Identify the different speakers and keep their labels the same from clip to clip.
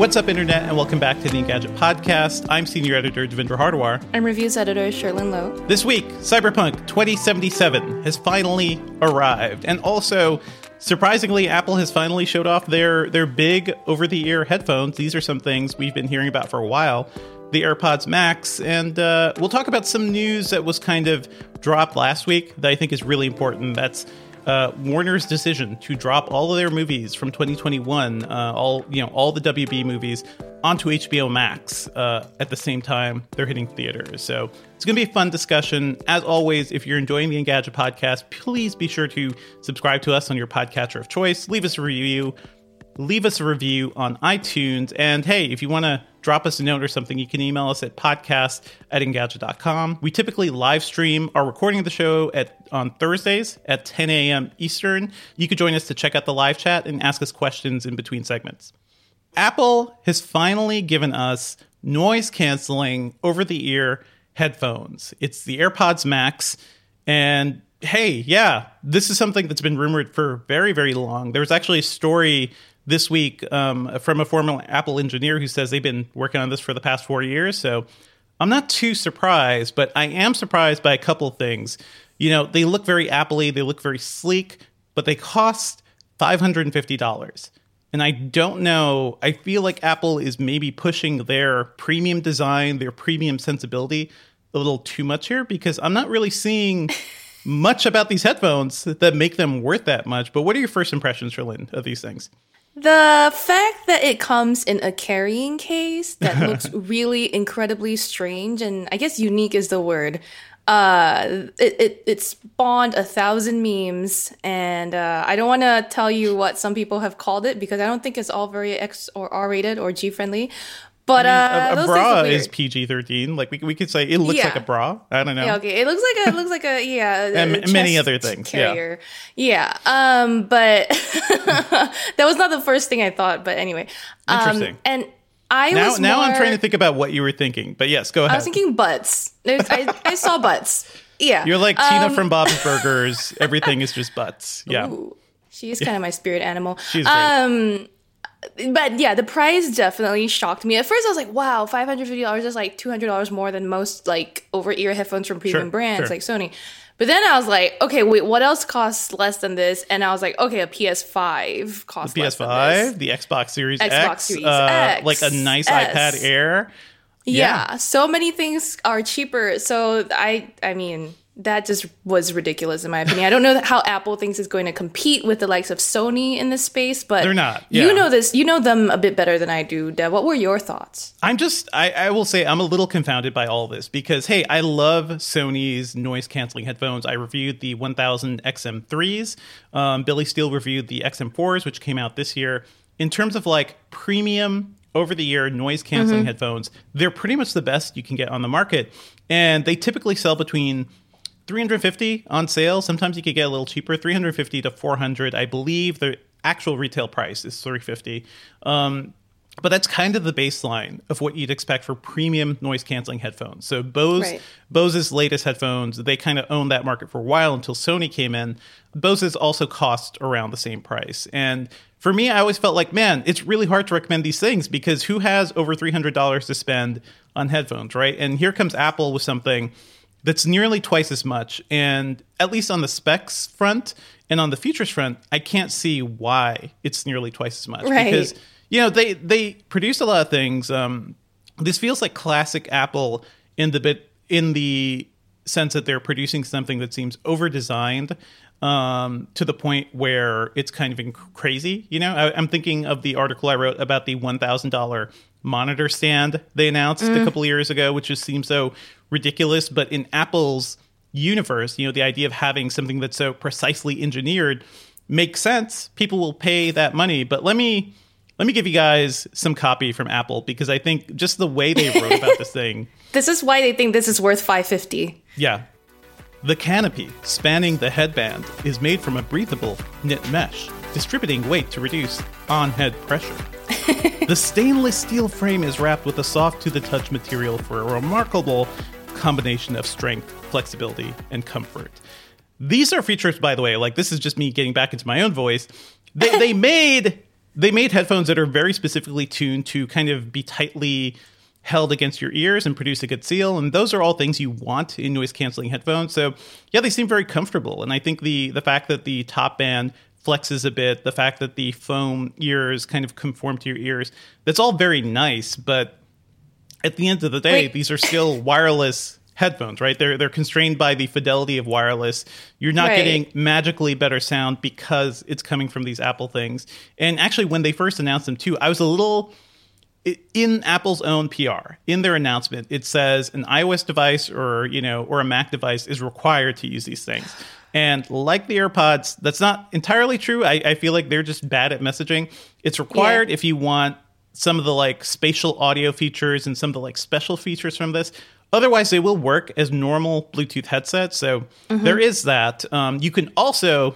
Speaker 1: What's up, Internet, and welcome back to the Engadget Podcast. I'm Senior Editor Devindra Hardwar.
Speaker 2: I'm Reviews Editor Cherlynn Lowe.
Speaker 1: This week, Cyberpunk 2077 has finally arrived. And also, surprisingly, Apple has finally showed off their, their big over the ear headphones. These are some things we've been hearing about for a while the AirPods Max. And uh, we'll talk about some news that was kind of dropped last week that I think is really important. That's uh, Warner's decision to drop all of their movies from 2021, uh, all you know, all the WB movies onto HBO Max uh, at the same time they're hitting theaters. So it's going to be a fun discussion. As always, if you're enjoying the Engadget podcast, please be sure to subscribe to us on your podcatcher of choice. Leave us a review leave us a review on iTunes. And hey, if you want to drop us a note or something, you can email us at podcast at engadget.com. We typically live stream our recording of the show at on Thursdays at 10 a.m. Eastern. You could join us to check out the live chat and ask us questions in between segments. Apple has finally given us noise canceling over the ear headphones. It's the AirPods Max. And hey, yeah, this is something that's been rumored for very, very long. There was actually a story this week um, from a former Apple engineer who says they've been working on this for the past four years. So I'm not too surprised, but I am surprised by a couple things. You know, they look very Apple they look very sleek, but they cost $550. And I don't know, I feel like Apple is maybe pushing their premium design, their premium sensibility a little too much here because I'm not really seeing much about these headphones that make them worth that much. But what are your first impressions, Lynn, of these things?
Speaker 2: The fact that it comes in a carrying case that looks really incredibly strange and I guess unique is the word. Uh, it, it, it spawned a thousand memes, and uh, I don't want to tell you what some people have called it because I don't think it's all very X or R rated or G friendly. But I
Speaker 1: mean, uh, a, a bra is PG thirteen. Like we, we could say, it looks yeah. like a bra. I don't know.
Speaker 2: Yeah, okay, it looks like a it looks like a yeah,
Speaker 1: and many other things.
Speaker 2: Carrier. Yeah, yeah. Um, but that was not the first thing I thought. But anyway,
Speaker 1: um, interesting.
Speaker 2: And I
Speaker 1: now
Speaker 2: was
Speaker 1: now
Speaker 2: more,
Speaker 1: I'm trying to think about what you were thinking. But yes, go ahead.
Speaker 2: I was thinking butts. I, I saw butts. Yeah,
Speaker 1: you're like Tina um, from Bob's Burgers. Everything is just butts. Yeah.
Speaker 2: Ooh, she is kind of my spirit animal.
Speaker 1: She's great. Um
Speaker 2: but yeah, the price definitely shocked me. At first, I was like, "Wow, five hundred fifty dollars is like two hundred dollars more than most like over ear headphones from premium
Speaker 1: sure,
Speaker 2: brands
Speaker 1: sure.
Speaker 2: like Sony." But then I was like, "Okay, wait, what else costs less than this?" And I was like, "Okay, a PS5 costs
Speaker 1: the PS5, the Xbox Series
Speaker 2: Xbox
Speaker 1: X,
Speaker 2: Series
Speaker 1: uh,
Speaker 2: X,
Speaker 1: like a nice
Speaker 2: S.
Speaker 1: iPad Air."
Speaker 2: Yeah. yeah, so many things are cheaper. So I, I mean, that just was ridiculous in my opinion. I don't know how Apple thinks is going to compete with the likes of Sony in this space, but
Speaker 1: they're not. Yeah.
Speaker 2: You know this. You know them a bit better than I do, Dev. What were your thoughts?
Speaker 1: I'm just. I, I will say I'm a little confounded by all this because hey, I love Sony's noise canceling headphones. I reviewed the 1000 XM3s. Um, Billy Steele reviewed the XM4s, which came out this year. In terms of like premium over the year noise canceling mm-hmm. headphones, they're pretty much the best you can get on the market. And they typically sell between 350 on sale. Sometimes you could get a little cheaper, 350 to 400. I believe the actual retail price is 350. Um, but that's kind of the baseline of what you'd expect for premium noise canceling headphones. So Bose right. Bose's latest headphones, they kind of owned that market for a while until Sony came in. Bose's also cost around the same price. And for me, I always felt like, man, it's really hard to recommend these things because who has over $300 to spend on headphones, right? And here comes Apple with something that's nearly twice as much. And at least on the specs front and on the features front, I can't see why it's nearly twice as much.
Speaker 2: Right.
Speaker 1: Because, you know, they they produce a lot of things. Um, this feels like classic Apple in the bit in the sense that they're producing something that seems over designed um, to the point where it's kind of crazy. You know, I, am thinking of the article I wrote about the one thousand dollar monitor stand they announced mm. a couple years ago, which just seems so ridiculous. But in Apple's universe, you know, the idea of having something that's so precisely engineered makes sense. People will pay that money. But let me let me give you guys some copy from Apple because I think just the way they wrote about this thing.
Speaker 2: This is why they think this is worth 550.
Speaker 1: Yeah. The canopy spanning the headband is made from a breathable knit mesh, distributing weight to reduce on head pressure. the stainless steel frame is wrapped with a soft to the touch material for a remarkable combination of strength, flexibility, and comfort. These are features, by the way, like this is just me getting back into my own voice. They, they made they made headphones that are very specifically tuned to kind of be tightly held against your ears and produce a good seal and those are all things you want in noise canceling headphones so yeah they seem very comfortable and i think the the fact that the top band flexes a bit the fact that the foam ears kind of conform to your ears that's all very nice but at the end of the day
Speaker 2: Wait.
Speaker 1: these are still wireless headphones right they're they're constrained by the fidelity of wireless you're not
Speaker 2: Right.
Speaker 1: getting magically better sound because it's coming from these apple things and actually when they first announced them too i was a little in Apple's own PR, in their announcement, it says an iOS device or you know or a Mac device is required to use these things. And like the AirPods, that's not entirely true. I, I feel like they're just bad at messaging. It's required
Speaker 2: Yeah.
Speaker 1: if you want some of the like spatial audio features and some of the like special features from this. Otherwise, they will work as normal Bluetooth headsets. So there is that. Um, you can also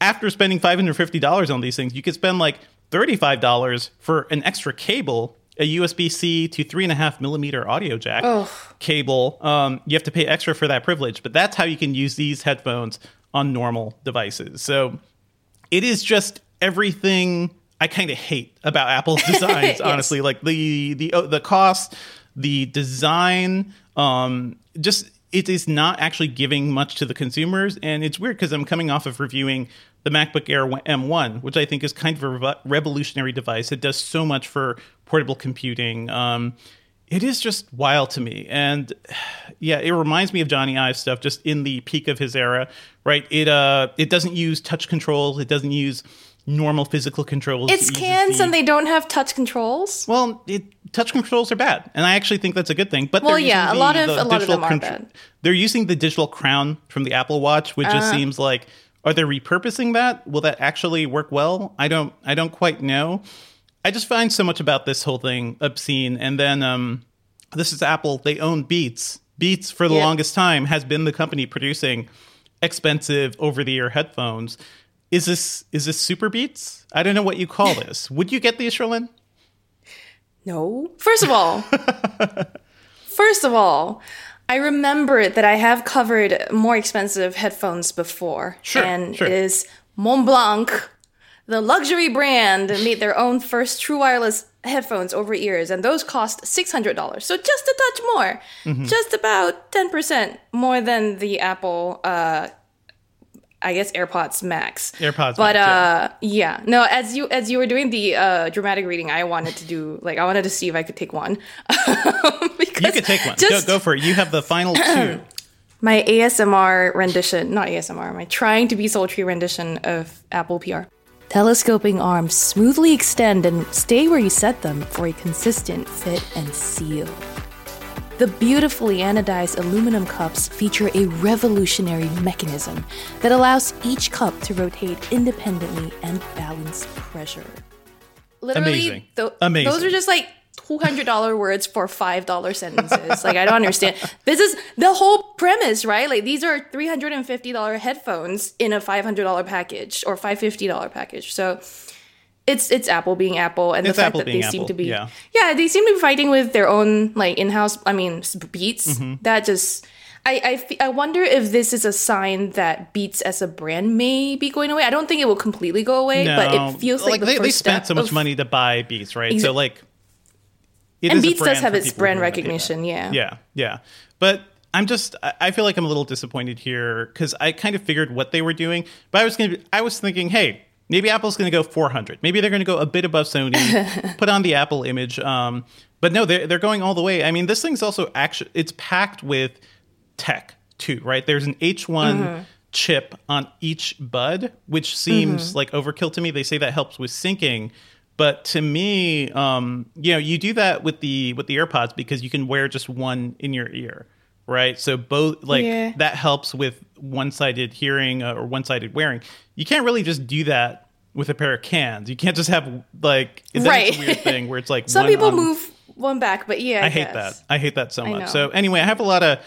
Speaker 1: after spending $550 on these things, you could spend like $35 for an extra cable, a USB C to three and a half millimeter audio jack cable. Um, you have to pay extra for that privilege, but that's how you can use these headphones on normal devices. So it is just everything I kind of hate about Apple's designs,
Speaker 2: Yes.
Speaker 1: honestly. Like the the uh, the cost, the design, um, just it is not actually giving much to the consumers, and it's weird because I'm coming off of reviewing the MacBook Air M1, which I think is kind of a revo- revolutionary device. It does so much for portable computing. Um, it is just wild to me, and yeah, it reminds me of Jony Ive stuff, just in the peak of his era. Right? It uh, it doesn't use touch controls. It doesn't use normal physical controls.
Speaker 2: It's cans
Speaker 1: the-
Speaker 2: and they don't have touch controls.
Speaker 1: well, it, touch controls are bad, and I actually think that's a good thing. But
Speaker 2: Well,
Speaker 1: they're
Speaker 2: yeah,
Speaker 1: using
Speaker 2: a lot
Speaker 1: the-
Speaker 2: of- a lot of
Speaker 1: digital
Speaker 2: them are
Speaker 1: contr-
Speaker 2: bad. Uh-huh.
Speaker 1: They're using the digital crown from the Apple Watch, which just seems like are they repurposing that? Will that actually work well? I don't. I don't quite know. I just find so much about this whole thing obscene. And then um, this is Apple. They own Beats. Beats for the
Speaker 2: Yeah.
Speaker 1: longest time has been the company producing expensive over-the-ear headphones. Is this is this Super Beats? I don't know what you call this. Would you get these, Cherlynn?
Speaker 2: No. First of all, first of all, I remember that I have covered more expensive headphones before.
Speaker 1: Sure,
Speaker 2: And
Speaker 1: sure.
Speaker 2: it is Montblanc, the luxury brand, made their own first true wireless headphones over ears, and those cost $600. So just a touch more.
Speaker 1: Mm-hmm.
Speaker 2: Just about 10% more than the Apple uh, I guess AirPods Max.
Speaker 1: AirPods
Speaker 2: but
Speaker 1: Max,
Speaker 2: uh, yeah. No, as you as you were doing the uh, dramatic reading, I wanted to do like I wanted to see if I could take one. because
Speaker 1: You could take one.
Speaker 2: Just
Speaker 1: go, go for it. You have the final two.
Speaker 2: my ASMR rendition, not ASMR, my trying to be sultry rendition of Apple PR. Telescoping arms smoothly extend and stay where you set them for a consistent fit and seal. The beautifully anodized aluminum cups feature a revolutionary mechanism that allows each cup to rotate independently and balance pressure. Literally,
Speaker 1: Amazing.
Speaker 2: tho-
Speaker 1: Amazing.
Speaker 2: those are just like $200 words for $5 sentences. like, I don't understand. This is the whole premise, right? Like, these are $350 headphones in a $500 package or $550 package. So, it's it's Apple being Apple, and
Speaker 1: It's
Speaker 2: the fact
Speaker 1: Apple
Speaker 2: that they seem to be
Speaker 1: yeah.
Speaker 2: yeah they seem to be fighting with their own like in-house I mean Beats.
Speaker 1: Mm-hmm.
Speaker 2: That just I I I wonder if this is a sign that Beats as a brand may be going away. I don't think it will completely go away, but it feels like, the
Speaker 1: they,
Speaker 2: first
Speaker 1: they spent so much
Speaker 2: of-
Speaker 1: money to buy Beats, right?
Speaker 2: Exa-
Speaker 1: so like, it
Speaker 2: And
Speaker 1: is a
Speaker 2: Beats does have its brand
Speaker 1: who wanna pay that.
Speaker 2: recognition, yeah.
Speaker 1: Yeah, yeah. But I'm just, I I feel like I'm a little disappointed here because I kind of figured what they were doing, but I was gonna, be, I was thinking, hey, maybe Apple's going to go 400. Maybe they're going to go a bit above Sony, put on the Apple image. Um, but no, they're they're going all the way. I mean, this thing's also actually it's packed with tech too, right? There's an H1 chip on each bud, which seems like overkill to me. They say that helps with syncing. But to me, um, you know, you do that with the with the AirPods because you can wear just one in your ear, right? So both like
Speaker 2: Yeah.
Speaker 1: that helps with one-sided hearing uh, or one-sided wearing. You can't really just do that with a pair of cans. You can't just have like is that
Speaker 2: Right.
Speaker 1: a weird thing where it's like
Speaker 2: Some people
Speaker 1: on-
Speaker 2: move one back, but yeah, I,
Speaker 1: I hate that. I hate that so much. So anyway, I have a lot of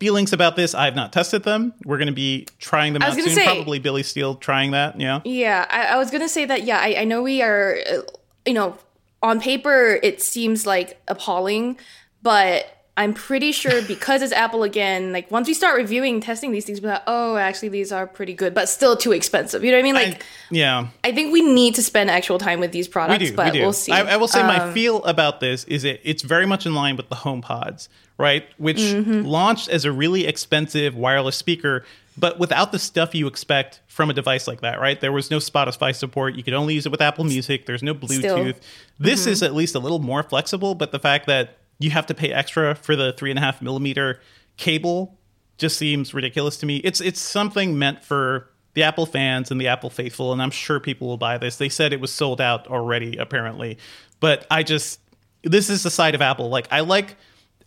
Speaker 1: feelings about this. I've not tested them. We're going to be trying them
Speaker 2: I
Speaker 1: out soon.
Speaker 2: say-
Speaker 1: Probably Billy Steele trying that. Yeah.
Speaker 2: Yeah, I, I was gonna say that. Yeah, I, I know we are. uh, You know, on paper it seems like appalling, but I'm pretty sure because it's Apple again. Like once we start reviewing, testing these things, we're like, oh, actually these are pretty good, but still too expensive. You know what I mean? Like.
Speaker 1: I- yeah.
Speaker 2: I think we need to spend actual time with these products, We
Speaker 1: do.
Speaker 2: but
Speaker 1: we
Speaker 2: will see.
Speaker 1: I, I will say my
Speaker 2: Um,
Speaker 1: feel about this is it, it's very much in line with the HomePods, right? Which
Speaker 2: Mm-hmm.
Speaker 1: launched as a really expensive wireless speaker, but without the stuff you expect from a device like that, right? There was no Spotify support. You could only use it with Apple Music. There's no Bluetooth.
Speaker 2: Still.
Speaker 1: This
Speaker 2: Mm-hmm.
Speaker 1: is at least a little more flexible, but the fact that you have to pay extra for the three and a half millimeter cable just seems ridiculous to me. It's it's something meant for the Apple fans and the Apple faithful, and I'm sure people will buy this. They said it was sold out already, apparently, but I just this is the side of Apple. Like I like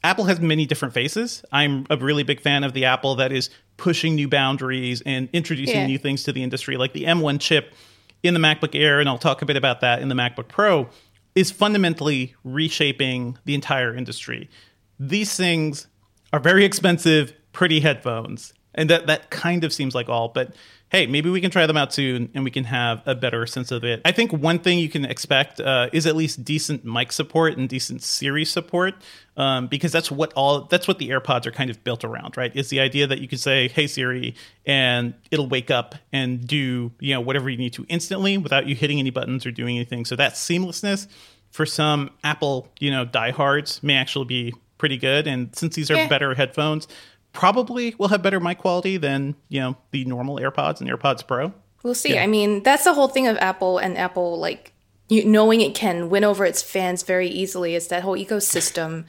Speaker 1: Apple has many different faces. I'm a really big fan of the Apple that is pushing new boundaries and introducing
Speaker 2: Yeah.
Speaker 1: new things to the industry, like the M1 chip in the MacBook Air, and I'll talk a bit about that in the MacBook Pro, is fundamentally reshaping the entire industry. These things are very expensive, pretty headphones. And that, that kind of seems like all, but hey, maybe we can try them out soon and we can have a better sense of it. I think one thing you can expect uh, is at least decent mic support and decent Siri support, um, because that's what all that's what the AirPods are kind of built around, right? Is the idea that you can say, "Hey Siri," and it'll wake up and do you know whatever you need to instantly without you hitting any buttons or doing anything. So that seamlessness for some Apple, you know, diehards may actually be pretty good. And since these are
Speaker 2: Yeah.
Speaker 1: better headphones, probably will have better mic quality than you know the normal AirPods and AirPods Pro.
Speaker 2: We'll see. I mean, that's the whole thing of Apple and Apple, like you, knowing it can win over its fans very easily. It's that whole ecosystem.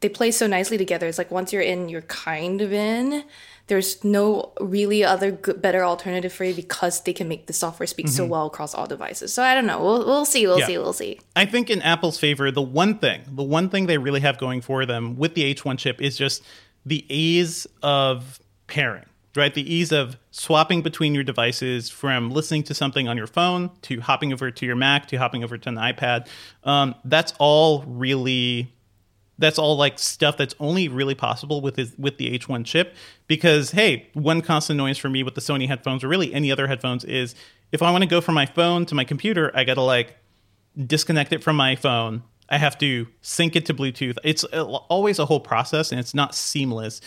Speaker 2: They play so nicely together. It's like once you're in, you're kind of in. There's no really other good, better alternative for you because they can make the software speak so mm-hmm. well across all devices. So I don't know. We'll, we'll see. We'll
Speaker 1: Yeah.
Speaker 2: see. We'll see.
Speaker 1: I think in Apple's favor, the one thing, the one thing they really have going for them with the H1 chip is just the ease of pairing, right? The ease of swapping between your devices from listening to something on your phone to hopping over to your Mac to hopping over to an iPad. Um, that's all really that's all like stuff that's only really possible with his, with the H1 chip because hey, one constant noise for me with the Sony headphones or really any other headphones is if I want to go from my phone to my computer, I got to like disconnect it from my phone. I have to sync it to Bluetooth. It's always a whole process and it's not seamless.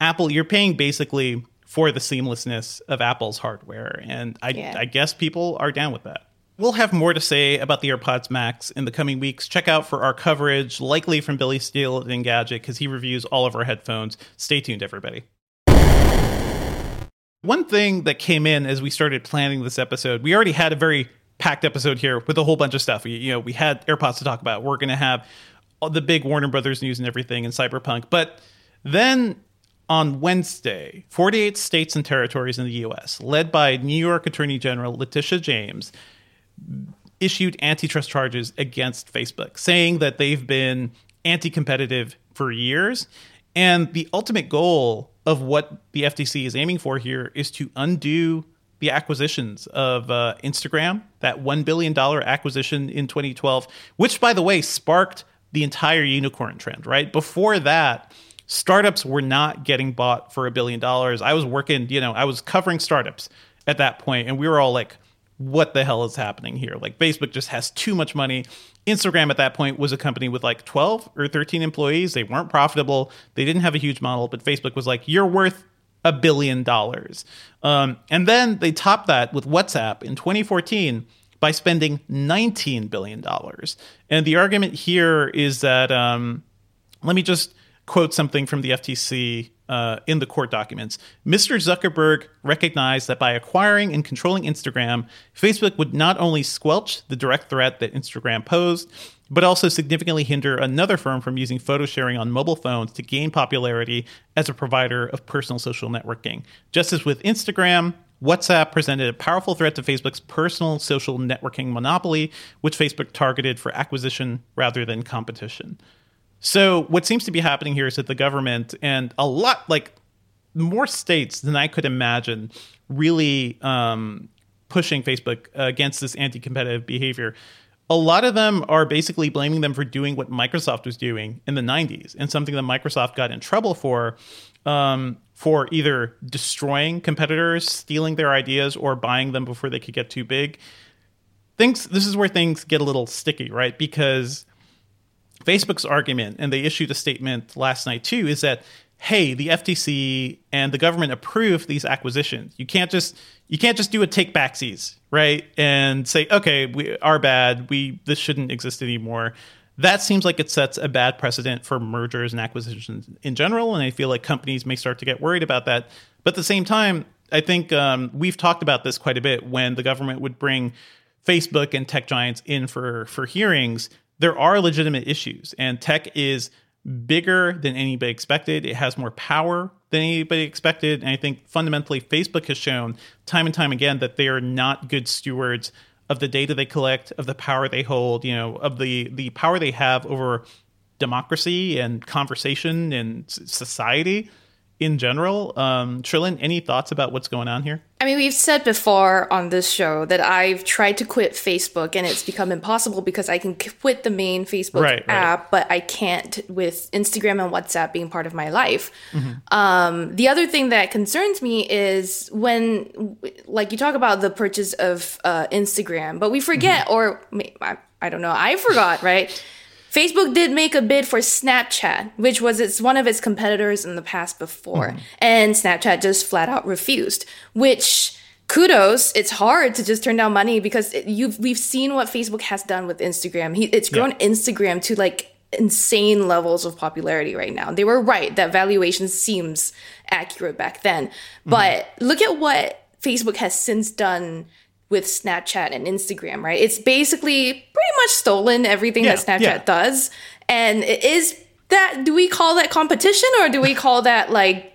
Speaker 1: Apple, you're paying basically for the seamlessness of Apple's hardware and I,
Speaker 2: Yeah.
Speaker 1: I guess people are down with that. We'll have more to say about the AirPods Max in the coming weeks. Check out for our coverage, likely from Billy Steele at Engadget, because he reviews all of our headphones. Stay tuned, everybody. One thing that came in as we started planning this episode, we already had a very packed episode here with a whole bunch of stuff. We, you know, we had AirPods to talk about. We're going to have all the big Warner Brothers news and everything and Cyberpunk. But then on Wednesday, 48 states and territories in the US, led by New York Attorney General Letitia James, issued antitrust charges against Facebook, saying that they've been anti competitive for years. And the ultimate goal of what the FTC is aiming for here is to undo the acquisitions of uh, Instagram, that $1 billion acquisition in 2012, which, by the way, sparked the entire unicorn trend, right? Before that, startups were not getting bought for a billion dollars. I was working, you know, I was covering startups at that point, and we were all like, what the hell is happening here? Like, Facebook just has too much money. Instagram at that point was a company with like 12 or 13 employees. They weren't profitable, they didn't have a huge model, but Facebook was like, you're worth a billion dollars. Um, and then they topped that with WhatsApp in 2014 by spending $19 billion. And the argument here is that, um, let me just quote something from the FTC uh, in the court documents. Mr. Zuckerberg recognized that by acquiring and controlling Instagram, Facebook would not only squelch the direct threat that Instagram posed, but also significantly hinder another firm from using photo sharing on mobile phones to gain popularity as a provider of personal social networking. Just as with Instagram, WhatsApp presented a powerful threat to Facebook's personal social networking monopoly, which Facebook targeted for acquisition rather than competition. So, what seems to be happening here is that the government and a lot, like more states than I could imagine, really um, pushing Facebook against this anti-competitive behavior, a lot of them are basically blaming them for doing what Microsoft was doing in the 90s and something that Microsoft got in trouble for um, for either destroying competitors, stealing their ideas, or buying them before they could get too big. Things this is where things get a little sticky, right? Because Facebook's argument, and they issued a statement last night too, is that hey, the FTC and the government approved these acquisitions. You can't just you can't just do a take backsies, right? And say, okay, we are bad. We this shouldn't exist anymore. That seems like it sets a bad precedent for mergers and acquisitions in general, and I feel like companies may start to get worried about that. But at the same time, I think um, we've talked about this quite a bit when the government would bring Facebook and tech giants in for for hearings. There are legitimate issues, and tech is bigger than anybody expected. It has more power than anybody expected. And I think fundamentally, Facebook has shown time and time again that they are not good stewards of the data they collect, of the power they hold, you know, of the the power they have over democracy and conversation and society in general. Um, Cherlynn, any thoughts about what's going on here?
Speaker 2: I mean, we've said before on this show that I've tried to quit Facebook and it's become impossible because I can quit the main Facebook
Speaker 1: right,
Speaker 2: app,
Speaker 1: right.
Speaker 2: but I can't with Instagram and WhatsApp being part of my life. Mm-hmm. Um, the other thing that concerns me is when, like, you talk about the purchase of uh, Instagram, but we forget, mm-hmm. or I, I don't know, I forgot, right? Facebook did make a bid for Snapchat, which was its one of its competitors in the past before, mm. and Snapchat just flat out refused. Which kudos, it's hard to just turn down money because it, you've we've seen what Facebook has done with Instagram. He, it's grown yeah. Instagram to like insane levels of popularity right now. They were right that valuation seems accurate back then, mm. but look at what Facebook has since done with Snapchat and Instagram, right? It's basically pretty much stolen everything yeah, that Snapchat yeah. does. And is that, do we call that competition or do we call that like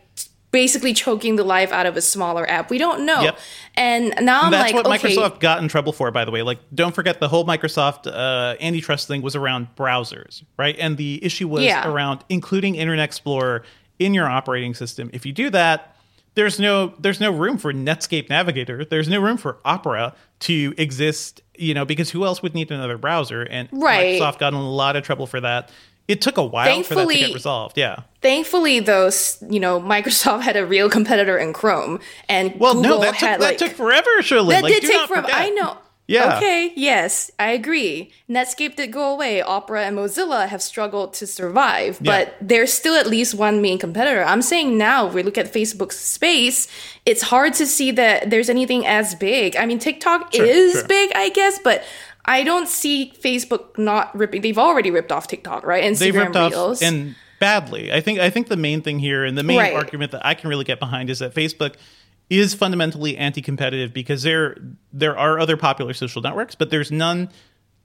Speaker 2: basically choking the life out of a smaller app? We don't know. Yep. And now I'm
Speaker 1: that's
Speaker 2: like,
Speaker 1: what
Speaker 2: okay.
Speaker 1: Microsoft got in trouble for, by the way. Like, don't forget the whole Microsoft uh, antitrust thing was around browsers, right? And the issue was yeah. around including Internet Explorer in your operating system. If you do that, there's no there's no room for Netscape Navigator. There's no room for Opera to exist, you know, because who else would need another browser? And
Speaker 2: right.
Speaker 1: Microsoft got in a lot of trouble for that. It took a while thankfully, for that to get resolved. Yeah.
Speaker 2: Thankfully, though, you know, Microsoft had a real competitor in Chrome, and
Speaker 1: well,
Speaker 2: Google
Speaker 1: no, that
Speaker 2: had
Speaker 1: took,
Speaker 2: like
Speaker 1: that took forever. Surely,
Speaker 2: that
Speaker 1: like,
Speaker 2: did take forever. I know.
Speaker 1: Yeah.
Speaker 2: Okay, yes, I agree. Netscape did go away. Opera and Mozilla have struggled to survive, but yeah. there's still at least one main competitor. I'm saying now, if we look at Facebook's space, it's hard to see that there's anything as big. I mean, TikTok sure, is sure. big, I guess, but I don't see Facebook not ripping. They've already ripped off TikTok, right? Instagram
Speaker 1: They've ripped
Speaker 2: Reels.
Speaker 1: off and badly. I think I think the main thing here and the main right. argument that I can really get behind is that Facebook – is fundamentally anti-competitive because there there are other popular social networks, but there's none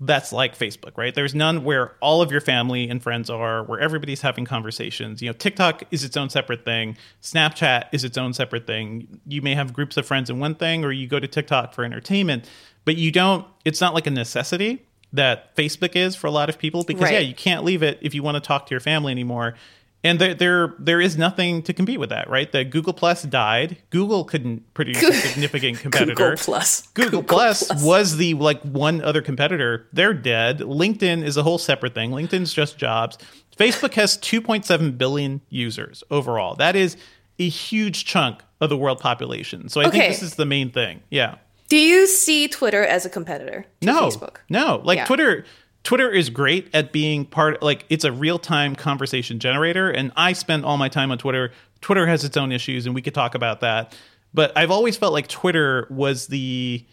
Speaker 1: that's like Facebook, right? There's none where all of your family and friends are, where everybody's having conversations. You know, TikTok is its own separate thing. Snapchat is its own separate thing. You may have groups of friends in one thing, or you go to TikTok for entertainment, but you don't. It's not like a necessity that Facebook is for a lot of people because right. yeah, you can't leave it if you want to talk to your family anymore and there, there there is nothing to compete with that, right? That Google Plus died. Google couldn't produce a significant competitor.
Speaker 2: Google Plus.
Speaker 1: Google, Google Plus, Plus, was the like one other competitor. They're dead. LinkedIn is a whole separate thing. LinkedIn's just jobs. Facebook has 2.7 billion users overall. That is a huge chunk of the world population. So I okay. think this is the main thing. Yeah.
Speaker 2: Do you see Twitter as a competitor to
Speaker 1: no,
Speaker 2: Facebook?
Speaker 1: No. Like yeah. Twitter Twitter is great at being part like it's a real-time conversation generator and I spend all my time on Twitter. Twitter has its own issues and we could talk about that. But I've always felt like Twitter was the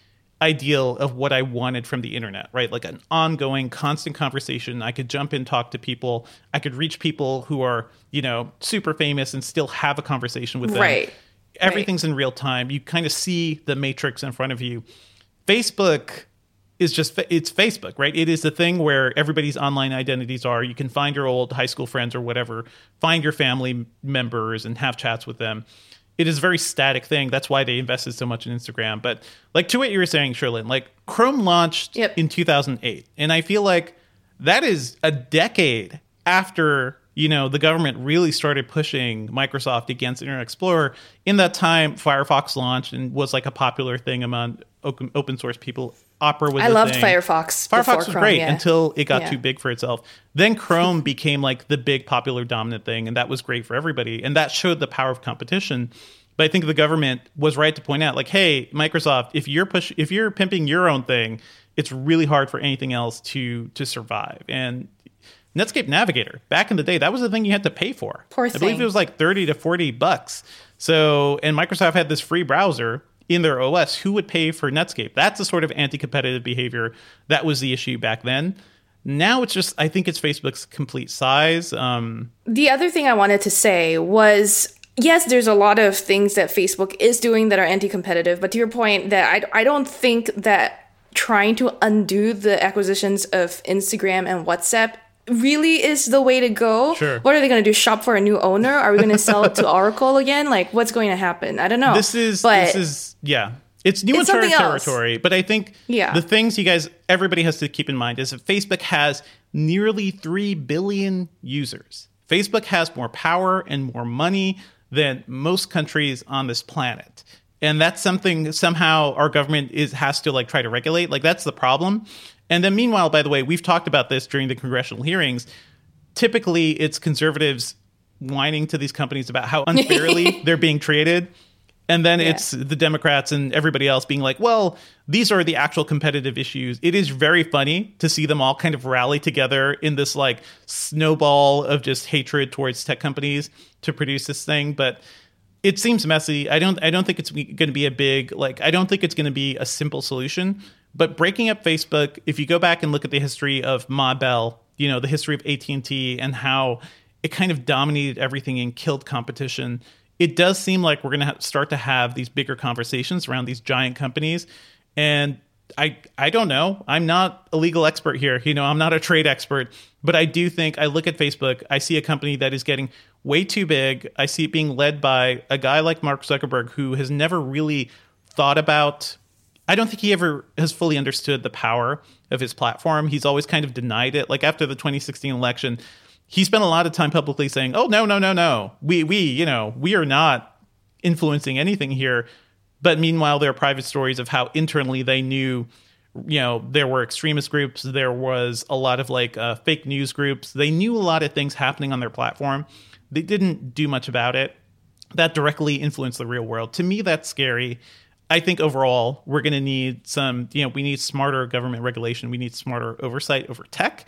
Speaker 1: ideal of what I wanted from the internet, right? Like an ongoing, constant conversation. I could jump in, talk to people. I could reach people who are, you know, super famous and still have a conversation with them.
Speaker 2: Right.
Speaker 1: Everything's
Speaker 2: right.
Speaker 1: in real time. You kind of see the matrix in front of you. Facebook is just it's Facebook, right? It is the thing where everybody's online identities are. You can find your old high school friends or whatever, find your family members and have chats with them. It is a very static thing. That's why they invested so much in Instagram. But like to what you were saying, Cherlynn, like Chrome launched
Speaker 2: yep.
Speaker 1: in 2008, and I feel like that is a decade after you know the government really started pushing Microsoft against Internet Explorer. In that time, Firefox launched and was like a popular thing among open source people. Opera was
Speaker 2: I loved
Speaker 1: thing.
Speaker 2: Firefox.
Speaker 1: Firefox was
Speaker 2: Chrome,
Speaker 1: great
Speaker 2: yeah.
Speaker 1: until it got
Speaker 2: Yeah.
Speaker 1: too big for itself. Then Chrome became like the big popular dominant thing, and that was great for everybody. And that showed the power of competition. But I think the government was right to point out, like, hey, Microsoft, if you're push if you're pimping your own thing, it's really hard for anything else to to survive. And Netscape Navigator, back in the day, that was the thing you had to pay for.
Speaker 2: Poor
Speaker 1: I believe it was like 30 to 40 bucks. So, and Microsoft had this free browser in their OS. Who would pay for Netscape? That's the sort of anti competitive behavior that was the issue back then. Now it's just, I think it's Facebook's complete size. Um,
Speaker 2: The other thing I wanted to say was yes, there's a lot of things that Facebook is doing that are anti competitive, but to your point, that I, I don't think that trying to undo the acquisitions of Instagram and WhatsApp really is the way to go.
Speaker 1: Sure.
Speaker 2: What are they going to do? Shop for a new owner? Are we going to sell it to Oracle again? Like, what's going to happen? I don't know.
Speaker 1: this is,
Speaker 2: but
Speaker 1: this is, yeah. It's new
Speaker 2: It's
Speaker 1: uncharted
Speaker 2: something else.
Speaker 1: territory, but I think
Speaker 2: Yeah.
Speaker 1: the things you guys, everybody has to keep in mind is that Facebook has nearly 3 billion users. Facebook has more power and more money than most countries on this planet. And that's something somehow our government is has to like try to regulate. Like that's the problem. And then meanwhile, by the way, we've talked about this during the congressional hearings. Typically, it's conservatives whining to these companies about how unfairly they're being treated. And then
Speaker 2: Yeah.
Speaker 1: it's the Democrats and everybody else being like, well, these are the actual competitive issues. It is very funny to see them all kind of rally together in this like snowball of just hatred towards tech companies to produce this thing. But it seems messy. I don't I don't think it's going to be a big like I don't think it's going to be a simple solution. But breaking up Facebook, if you go back and look at the history of Ma Bell, you know, the history of AT&T and how it kind of dominated everything and killed competition, it does seem like we're going to start to have these bigger conversations around these giant companies and I I don't know. I'm not a legal expert here. You know, I'm not a trade expert, but I do think I look at Facebook, I see a company that is getting way too big. I see it being led by a guy like Mark Zuckerberg who has never really thought about I don't think he ever has fully understood the power of his platform. He's always kind of denied it. Like after the 2016 election, he spent a lot of time publicly saying, "Oh, no, no, no, no. We we, you know, we are not influencing anything here." But meanwhile, there are private stories of how internally they knew, you know, there were extremist groups, there was a lot of like uh, fake news groups. They knew a lot of things happening on their platform. They didn't do much about it. That directly influenced the real world. To me, that's scary. I think overall, we're going to need some, you know, we need smarter government regulation. We need smarter oversight over tech.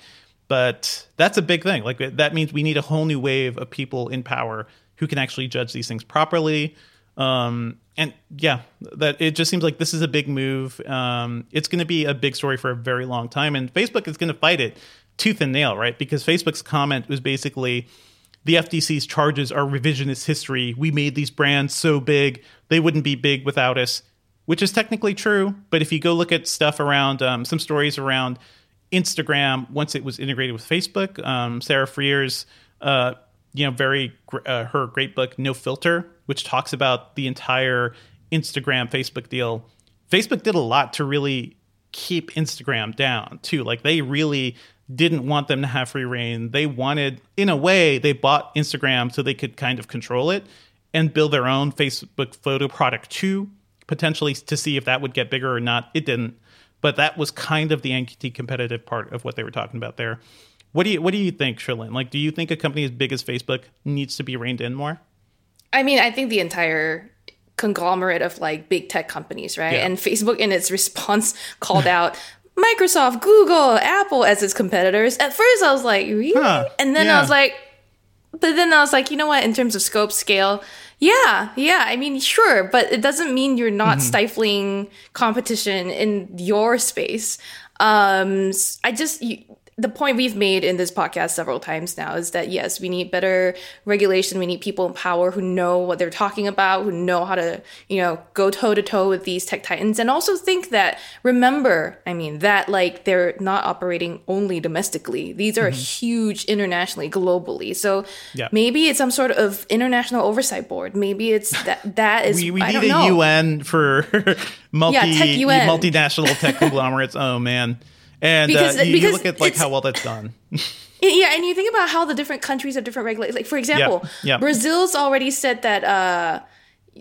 Speaker 1: But that's a big thing. Like that means we need a whole new wave of people in power who can actually judge these things properly. Um, and yeah, that it just seems like this is a big move. Um, it's going to be a big story for a very long time, and Facebook is going to fight it tooth and nail, right? Because Facebook's comment was basically the FTC's charges are revisionist history. We made these brands so big they wouldn't be big without us, which is technically true. But if you go look at stuff around um, some stories around Instagram once it was integrated with Facebook, um, Sarah Frier's uh, you know very uh, her great book No Filter, which talks about the entire Instagram Facebook deal. Facebook did a lot to really keep Instagram down too. Like they really didn't want them to have free reign. They wanted, in a way, they bought Instagram so they could kind of control it and build their own Facebook photo product too, potentially to see if that would get bigger or not. It didn't. But that was kind of the anti-competitive part of what they were talking about there. What do you what do you think, Cherlynn? Like, do you think a company as big as Facebook needs to be reined in more?
Speaker 2: I mean, I think the entire conglomerate of like big tech companies, right?
Speaker 1: Yeah.
Speaker 2: And Facebook in its response called out Microsoft, Google, Apple as its competitors. At first I was like, really?
Speaker 1: Huh,
Speaker 2: And then
Speaker 1: yeah.
Speaker 2: I was like, but then I was like, you know what, in terms of scope, scale, yeah, yeah, I mean, sure, but it doesn't mean you're not
Speaker 1: Mm-hmm.
Speaker 2: stifling competition in your space. Um, I just, you, the point we've made in this podcast several times now is that yes, we need better regulation. We need people in power who know what they're talking about, who know how to, you know, go toe to toe with these tech titans, and also think that remember, I mean, that like they're not operating only domestically. These are huge internationally, globally. So
Speaker 1: Mm-hmm. Yeah.
Speaker 2: maybe it's some sort of international oversight board. Maybe it's that that is.
Speaker 1: We, we need a
Speaker 2: know.
Speaker 1: UN for multi
Speaker 2: tech UN.
Speaker 1: multinational tech conglomerates. Oh man. And
Speaker 2: Because-
Speaker 1: uh, you, you
Speaker 2: because
Speaker 1: look at like how well that's done.
Speaker 2: Yeah, and you think about how the different countries have different regulations. Like, for example. Brazil's already said that, uh,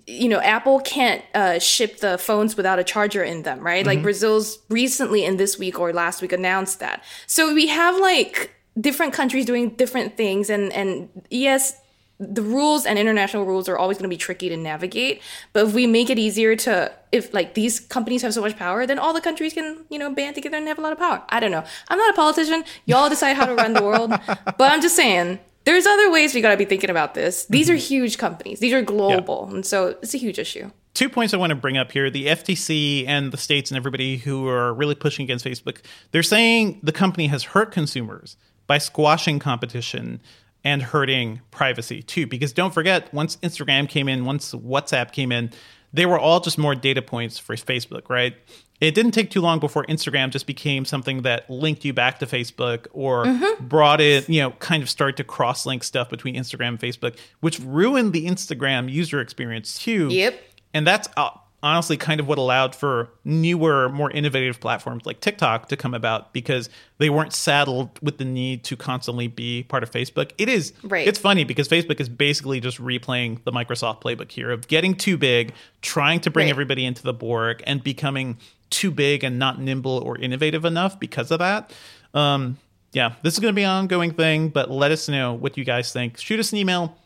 Speaker 2: you know, Apple can't uh, ship the phones without a charger in them, right? Like Brazil's recently in this week or last week announced that. So we have like different countries doing different things, and and yes, the rules and international rules are always going to be tricky to navigate. But if we make it easier to, if like these companies have so much power, then all the countries can you know band together and have a lot of power. I don't know. I'm not a politician. Y'all decide how to run the world. But I'm just saying there's other ways we got to be thinking about this. These are mm-hmm. huge companies. These are global, and so it's a huge issue.
Speaker 1: Two points I want to bring up here. The FTC and the states and everybody who are really pushing against Facebook, they're saying the company has hurt consumers by squashing competition and hurting privacy too. Because don't forget, once Instagram came in, once WhatsApp came in, they were all just more data points for Facebook, right? It didn't take too long before Instagram just became something that linked you back to Facebook or brought it, you know, kind of started to cross link stuff between Instagram and Facebook, which ruined the Instagram user experience too.
Speaker 2: Yep.
Speaker 1: And that's uh, honestly kind of what allowed for newer, more innovative platforms like TikTok to come about because they weren't saddled with the need to constantly be part of Facebook. It is,
Speaker 2: Right.
Speaker 1: it's funny because Facebook is basically just replaying the Microsoft playbook here of getting too big, trying to bring
Speaker 2: Right.
Speaker 1: everybody into the Borg, and becoming too big and not nimble or innovative enough because of that. Um, yeah, this is going to be an ongoing thing, but let us know what you guys think. Shoot us an email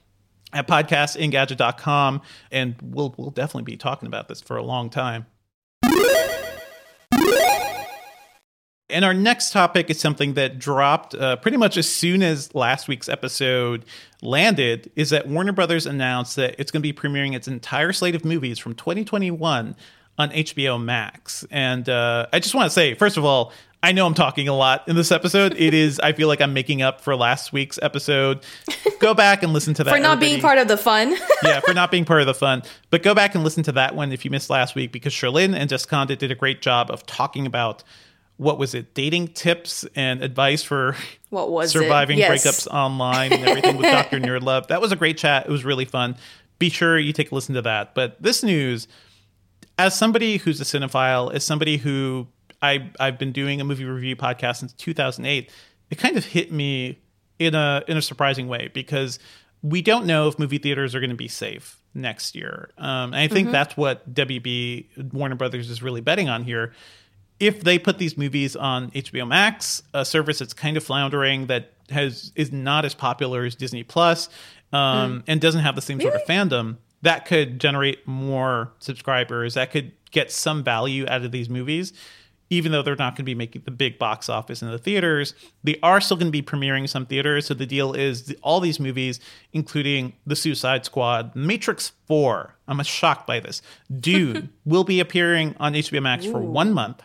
Speaker 1: at podcast at engadget.com, and we'll, we'll definitely be talking about this for a long time. And our next topic is something that dropped uh, pretty much as soon as last week's episode landed. Is that Warner Brothers announced that it's going to be premiering its entire slate of movies from 2021 on HBO Max. And uh, I just want to say, first of all, I know I'm talking a lot in this episode. It is. I feel like I'm making up for last week's episode. Go back and listen to that.
Speaker 2: For not being part of the fun.
Speaker 1: yeah, for not being part of the fun. But go back and listen to that one if you missed last week because Cherlynn and Jess Conditt did a great job of talking about what was it, dating tips and advice for
Speaker 2: What was it?
Speaker 1: surviving
Speaker 2: Yes.
Speaker 1: breakups online and everything with Dr. Nerdlove. That was a great chat. It was really fun. Be sure you take a listen to that. But this news, as somebody who's a cinephile, as somebody who I I've been doing a movie review podcast since 2008, it kind of hit me in a in a surprising way because we don't know if movie theaters are going to be safe next year. Um, and I think that's what WB Warner Brothers is really betting on here. If they put these movies on HBO Max, a service that's kind of floundering that has is not as popular as Disney Plus, um, and doesn't have the same sort of fandom, that could generate more subscribers. That could get some value out of these movies even though they're not going to be making the big box office in the theaters, they are still going to be premiering some theaters. So the deal is the, all these movies, including The Suicide Squad, Matrix 4, I'm shocked by this, Dune, will be appearing on HBO Max for one month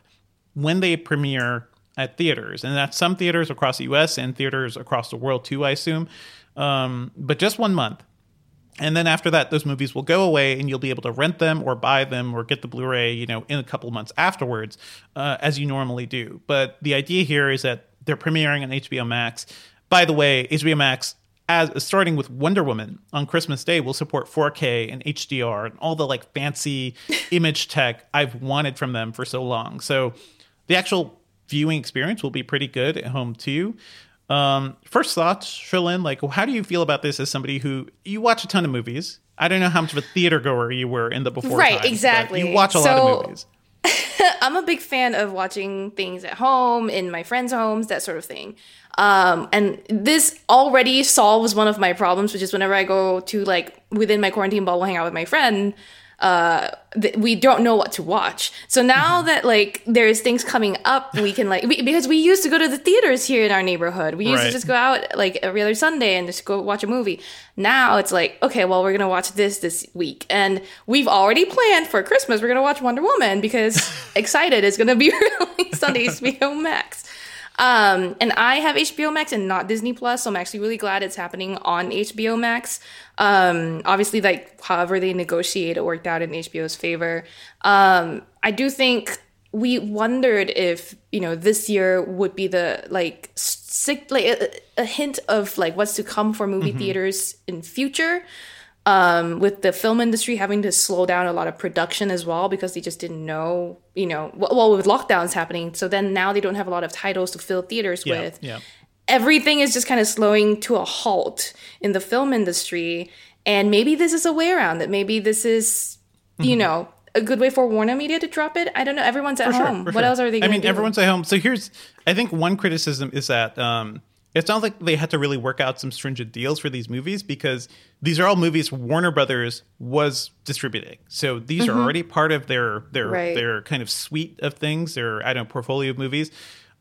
Speaker 1: when they premiere at theaters. And that's some theaters across the US and theaters across the world too, I assume. Um, but just one month. And then after that, those movies will go away, and you'll be able to rent them or buy them or get the Blu-ray, you know, in a couple months afterwards, uh, as you normally do. But the idea here is that they're premiering on HBO Max. By the way, HBO Max, as starting with Wonder Woman on Christmas Day, will support 4K and HDR and all the like fancy image tech I've wanted from them for so long. So the actual viewing experience will be pretty good at home too. Um, first thoughts, Cherlynn, like how do you feel about this as somebody who you watch a ton of movies? I don't know how much of a theater goer you were in the before.
Speaker 2: Right,
Speaker 1: times, but
Speaker 2: exactly.
Speaker 1: You watch a lot of movies.
Speaker 2: I'm a big fan of watching things at home, in my friends' homes, that sort of thing. Um, and this already solves one of my problems, which is whenever I go to like within my quarantine bubble, hang out with my friend, uh, th- we don't know what to watch. So now
Speaker 1: Mm-hmm.
Speaker 2: that like there's things coming up, we can like we, because we used to go to the theaters here in our neighborhood. We used
Speaker 1: Right.
Speaker 2: to just go out like every other Sunday and just go watch a movie. Now it's like, okay, well, we're gonna watch this this week, and we've already planned for Christmas. We're gonna watch Wonder Woman because excited is gonna be released on HBO Max. Um, and I have HBO Max and not Disney Plus, so I'm actually really glad it's happening on HBO Max. Um, obviously, like however they negotiate, it worked out in HBO's favor. Um, I do think we wondered if you know this year would be the like sick like a, a hint of like what's to come for movie theaters in future um, with the film industry having to slow down a lot of production as well because they just didn't know, you know, well, well, with lockdowns happening. So then now they don't have a lot of titles to fill theaters
Speaker 1: Yeah,
Speaker 2: with.
Speaker 1: yeah.
Speaker 2: everything is just kind of slowing to a halt in the film industry. And maybe this is a way around it. Maybe this is, you
Speaker 1: Mm-hmm.
Speaker 2: know, a good way for Warner Media to drop it. I don't know. Everyone's at
Speaker 1: For
Speaker 2: home.
Speaker 1: for
Speaker 2: What
Speaker 1: sure.
Speaker 2: else are they
Speaker 1: I mean,
Speaker 2: do?
Speaker 1: everyone's at home. So here's, I think one criticism is that um, it sounds like they had to really work out some stringent deals for these movies because these are all movies Warner Brothers was distributing. So these are already part of their their
Speaker 2: Mm-hmm. Right.
Speaker 1: their kind of suite of things, their I don't know portfolio of movies.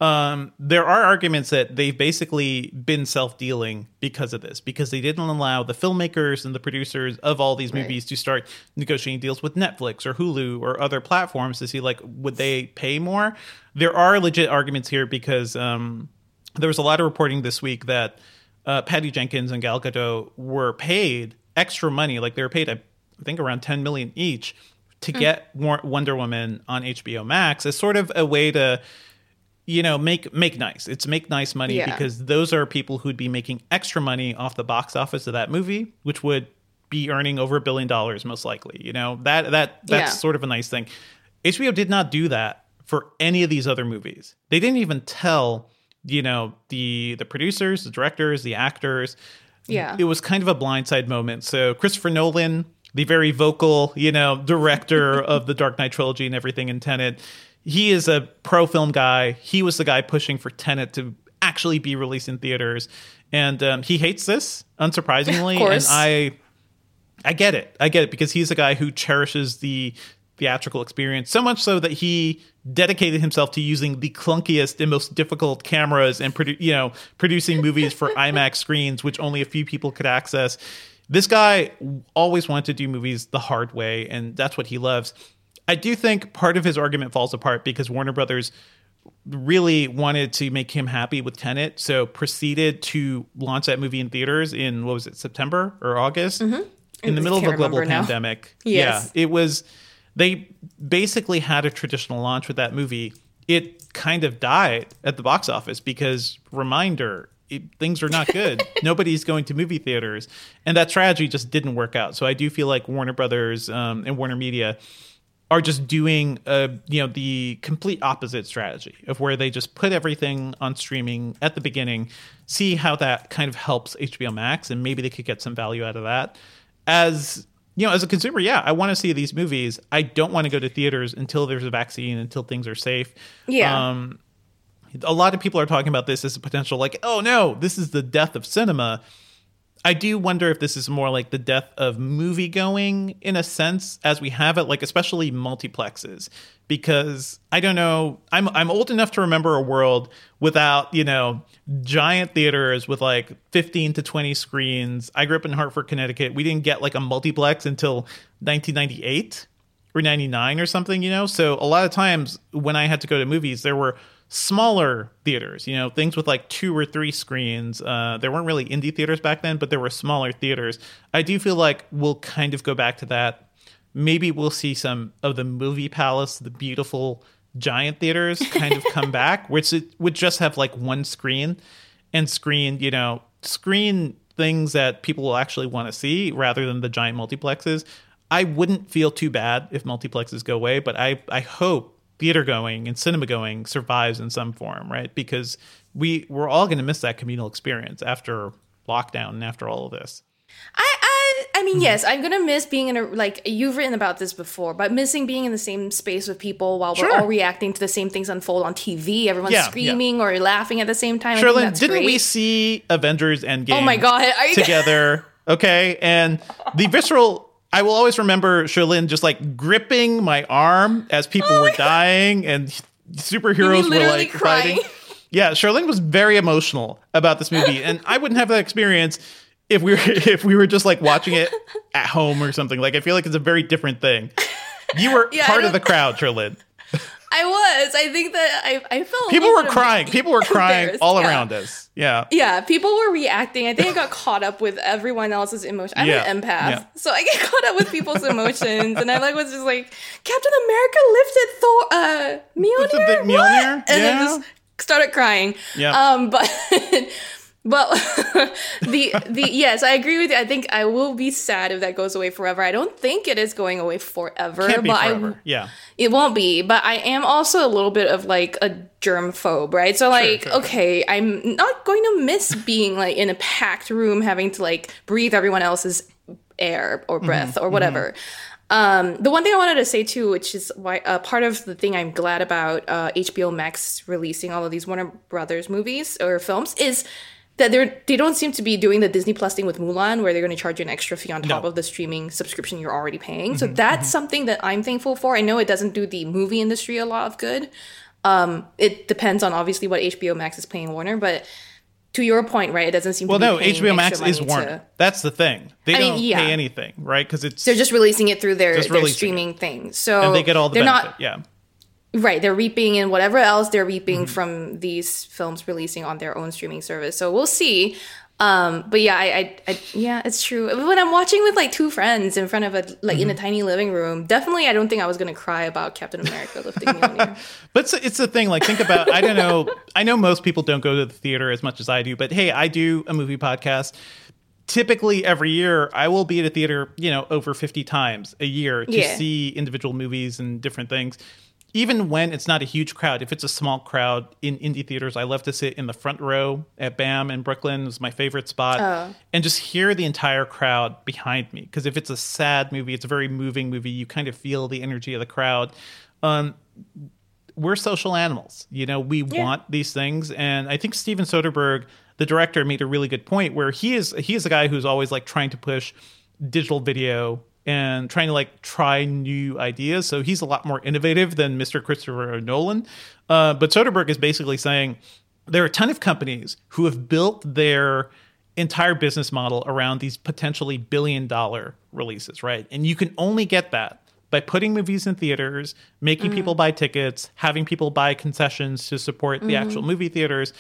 Speaker 1: Um, there are arguments that they've basically been self dealing because of this, because they didn't allow the filmmakers and the producers of all these
Speaker 2: Right.
Speaker 1: movies to start negotiating deals with Netflix or Hulu or other platforms to see like would they pay more. There are legit arguments here because um, there was a lot of reporting this week that uh, Patty Jenkins and Gal Gadot were paid extra money, like they were paid I think around ten million each to get War- Wonder Woman on HBO Max as sort of a way to you know make make nice. It's make nice money
Speaker 2: Yeah.
Speaker 1: because those are people who'd be making extra money off the box office of that movie which would be earning over a billion dollars most likely you know? That that that's
Speaker 2: Yeah.
Speaker 1: sort of a nice thing. Hbo did not do that for any of these other movies. They didn't even tell you know the the producers the directors the actors
Speaker 2: Yeah.
Speaker 1: it was kind of a blindside moment so christopher nolan the very vocal you know director of the dark knight trilogy and everything in tenet he is a pro film guy he was the guy pushing for tenet to actually be released in theaters and um, he hates this unsurprisingly
Speaker 2: Of course.
Speaker 1: and i I get it. I get it because he's a guy who cherishes the theatrical experience so much so that he dedicated himself to using the clunkiest and most difficult cameras and produ- you know producing movies for IMAX screens which only a few people could access. This guy always wanted to do movies the hard way and that's what he loves. I do think part of his argument falls apart because Warner Brothers really wanted to make him happy with Tenet, so proceeded to launch that movie in theaters in what was it, September or August, in the middle of a global pandemic.
Speaker 2: Yes.
Speaker 1: Yeah, it was. They basically had a traditional launch with that movie. It kind of died at the box office because reminder. It, things are not good. Nobody's going to movie theaters, and that strategy just didn't work out. So I do feel like Warner Brothers um, and Warner Media are just doing uh you know the complete opposite strategy of where they just put everything on streaming at the beginning see how that kind of helps HBO Max and maybe they could get some value out of that as you know as a consumer yeah I want to see these movies. I don't want to go to theaters until there's a vaccine until things are safe.
Speaker 2: Yeah.
Speaker 1: um a lot of people are talking about this as a potential like oh no this is the death of cinema I do wonder if this is more like the death of movie going in a sense as we have it, like especially multiplexes. Because I don't know, I'm I'm old enough to remember a world without, you know, giant theaters with like 15 to 20 screens. I grew up in Hartford, Connecticut. We didn't get like a multiplex until 1998 or 99 or something, you know? So a lot of times when I had to go to movies, there were smaller theaters, you know, things with like two or three screens. Uh, there weren't really indie theaters back then, but there were smaller theaters. I do feel like we'll kind of go back to that. Maybe we'll see some of the movie palace, the beautiful giant theaters kind of come back, which it would just have like one screen and screen, you know, screen things that people will actually want to see rather than the giant multiplexes. I wouldn't feel too bad if multiplexes go away, but I, I hope theater going and cinema going survives in some form, right? Because we we're all going to miss that communal experience after lockdown and after all of this.
Speaker 2: I, I, I
Speaker 1: Mm-hmm.
Speaker 2: mean, yes, I'm gonna miss being in a like you've written about this before, but missing being in the same space with people while we're all reacting to the same things unfold on TV. Everyone's
Speaker 1: Yeah, yeah.
Speaker 2: screaming or laughing at the same time. Cherlynn,
Speaker 1: didn't we see Avengers Endgame?
Speaker 2: Oh my god! Are you,
Speaker 1: together. Okay. And the visceral, I will always remember Cherlynn just like gripping my arm as people were dying and superheroes were like
Speaker 2: crying?
Speaker 1: fighting. Yeah, Cherlynn was very emotional about this movie, and I wouldn't have that experience if we were if we were just like watching it at home or something. Like I feel like it's a very different thing. You were
Speaker 2: Yeah,
Speaker 1: part of the crowd, Cherlynn.
Speaker 2: I was. I think that I, I felt
Speaker 1: People were crying. People were crying all
Speaker 2: yeah.
Speaker 1: around us. Yeah.
Speaker 2: Yeah, people were reacting. I think I got caught up with everyone else's emotion. I'm
Speaker 1: Yeah,
Speaker 2: an empath,
Speaker 1: yeah.
Speaker 2: so I get caught up with people's emotions, and I like was just like, Captain America lifted Thor, uh, Mjolnir,
Speaker 1: the
Speaker 2: What?"
Speaker 1: Mjolnir?
Speaker 2: and then
Speaker 1: Yeah.
Speaker 2: just started crying.
Speaker 1: Yeah.
Speaker 2: Um, but Well, the the yes, I agree with you. I think I will be sad if that goes away forever. I don't think it is going away forever,
Speaker 1: Can't be
Speaker 2: but
Speaker 1: forever.
Speaker 2: I
Speaker 1: yeah.
Speaker 2: it won't be. But I am also a little bit of like a germ phobe, right? So like,
Speaker 1: sure, sure.
Speaker 2: okay, I'm not going to miss being like in a packed room having to like breathe everyone else's air or
Speaker 1: Mm-hmm,
Speaker 2: breath or whatever. Um, the one thing I wanted to say too, which is why uh, part of the thing I'm glad about uh, HBO Max releasing all of these Warner Brothers movies or films is that they're they don't seem to be doing the Disney Plus thing with Mulan, where they're going to charge you an extra fee on top
Speaker 1: No. Mm-hmm,
Speaker 2: of the streaming subscription you're already paying. So that's something that I'm thankful for. I know it doesn't do the movie industry a lot of good. Um, it depends on obviously what HBO Max is paying Warner, but to your point, right? It doesn't seem
Speaker 1: Well,
Speaker 2: to be
Speaker 1: no, HBO Max is Warner.
Speaker 2: to-
Speaker 1: That's the thing. They
Speaker 2: I
Speaker 1: don't
Speaker 2: yeah.
Speaker 1: pay anything, right? Because it's
Speaker 2: they're just releasing it through their, their streaming thing. So
Speaker 1: and they get all the
Speaker 2: they're
Speaker 1: benefit.
Speaker 2: not
Speaker 1: yeah.
Speaker 2: Right. They're reaping in whatever else they're reaping
Speaker 1: Mm-hmm.
Speaker 2: from these films releasing on their own streaming service. So we'll see. Um, but yeah, I, I, I, yeah, it's true. When I'm watching with like two friends in front of a like
Speaker 1: Mm-hmm.
Speaker 2: in a tiny living room, definitely, I don't think I was gonna cry about Captain America lifting Mjolnir.
Speaker 1: But it's, it's the thing. Like, think about. I don't know. I know most people don't go to the theater as much as I do, but hey, I do a movie podcast. Typically, every year, I will be at a theater, you know, over fifty times a year to
Speaker 2: Yeah.
Speaker 1: see individual movies and different things. Even when it's not a huge crowd, if it's a small crowd in indie theaters, I love to sit in the front row at BAM in Brooklyn. Is my favorite spot,
Speaker 2: Oh.
Speaker 1: and just hear the entire crowd behind me. Because if it's a sad movie, it's a very moving movie. You kind of feel the energy of the crowd. Um, we're social animals. You know, we want these things. And I think Steven Soderbergh, the director, made a really good point where he is he is a guy who's always like trying to push digital video and trying to like try new ideas. So he's a lot more innovative than Mr. Christopher Nolan. Uh, but Soderbergh is basically saying there are a ton of companies who have built their entire business model around these potentially billion dollar releases, right? And you can only get that by putting movies in theaters, making people buy tickets, having people buy concessions to support the actual movie theaters.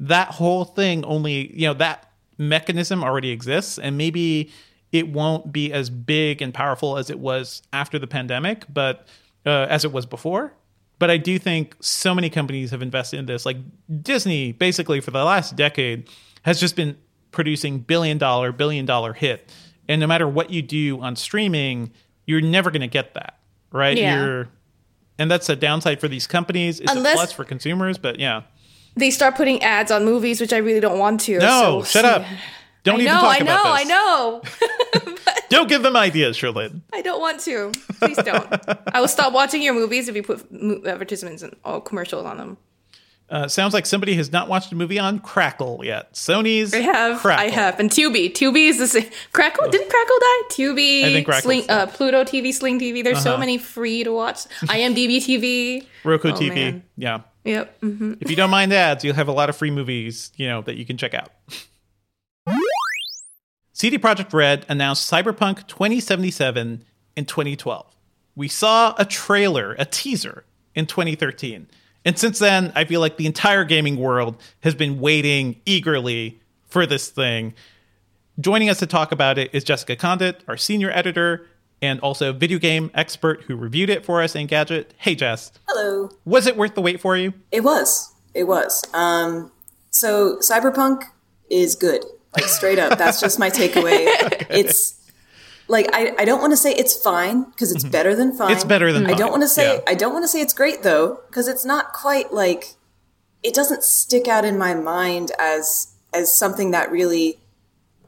Speaker 1: That whole thing only, you know, that mechanism already exists and maybe it won't be as big and powerful as it was after the pandemic, but uh, as it was before. But I do think so many companies have invested in this. Like Disney, basically for the last decade, has just been producing billion dollar, billion dollar hit. And no matter what you do on streaming, you're never going to get that, right?
Speaker 2: Yeah.
Speaker 1: You're, and that's a downside for these companies. It's
Speaker 2: Unless-
Speaker 1: a plus for consumers, but yeah.
Speaker 2: they start putting ads on movies, which I really don't want to.
Speaker 1: No,
Speaker 2: so-
Speaker 1: shut up. Don't
Speaker 2: I
Speaker 1: even
Speaker 2: know,
Speaker 1: talk
Speaker 2: I know,
Speaker 1: about
Speaker 2: I
Speaker 1: this.
Speaker 2: know.
Speaker 1: Don't give them ideas, Cherlynn.
Speaker 2: I don't want to. Please don't. I will stop watching your movies if you put advertisements and all commercials on them.
Speaker 1: Uh, sounds like somebody has not watched a movie on Crackle yet. Sony's
Speaker 2: I have,
Speaker 1: Crackle.
Speaker 2: I have, and Tubi. Tubi is the same. Crackle didn't Crackle die? Tubi,
Speaker 1: I think Crackle's
Speaker 2: Sling, uh, Pluto TV, Sling TV. There's so
Speaker 1: Uh-huh.
Speaker 2: many free to watch. IMDb TV.
Speaker 1: Roku
Speaker 2: Oh,
Speaker 1: TV.
Speaker 2: man.
Speaker 1: Yeah.
Speaker 2: Yep. hmm
Speaker 1: If you don't mind ads, you'll have a lot of free movies, you know, that you can check out. CD Projekt Red announced Cyberpunk 2077 in 2012. We saw a trailer, a teaser in 2013. And since then, I feel like the entire gaming world has been waiting eagerly for this thing. Joining us to talk about it is Jessica Conditt, our senior editor, and also video game expert who reviewed it for us Engadget. Hey, Jess.
Speaker 3: Hello.
Speaker 1: Was it worth the wait for you?
Speaker 3: It was. It was. Um, so Cyberpunk is good. Like straight up. That's just my takeaway. It's like I, I don't want to say it's fine because it's better than fine.
Speaker 1: Mm-hmm. It's better than
Speaker 3: I don't want to say
Speaker 1: yeah.
Speaker 3: I don't want to say it's great though because it's not quite like it doesn't stick out in my mind as as something that really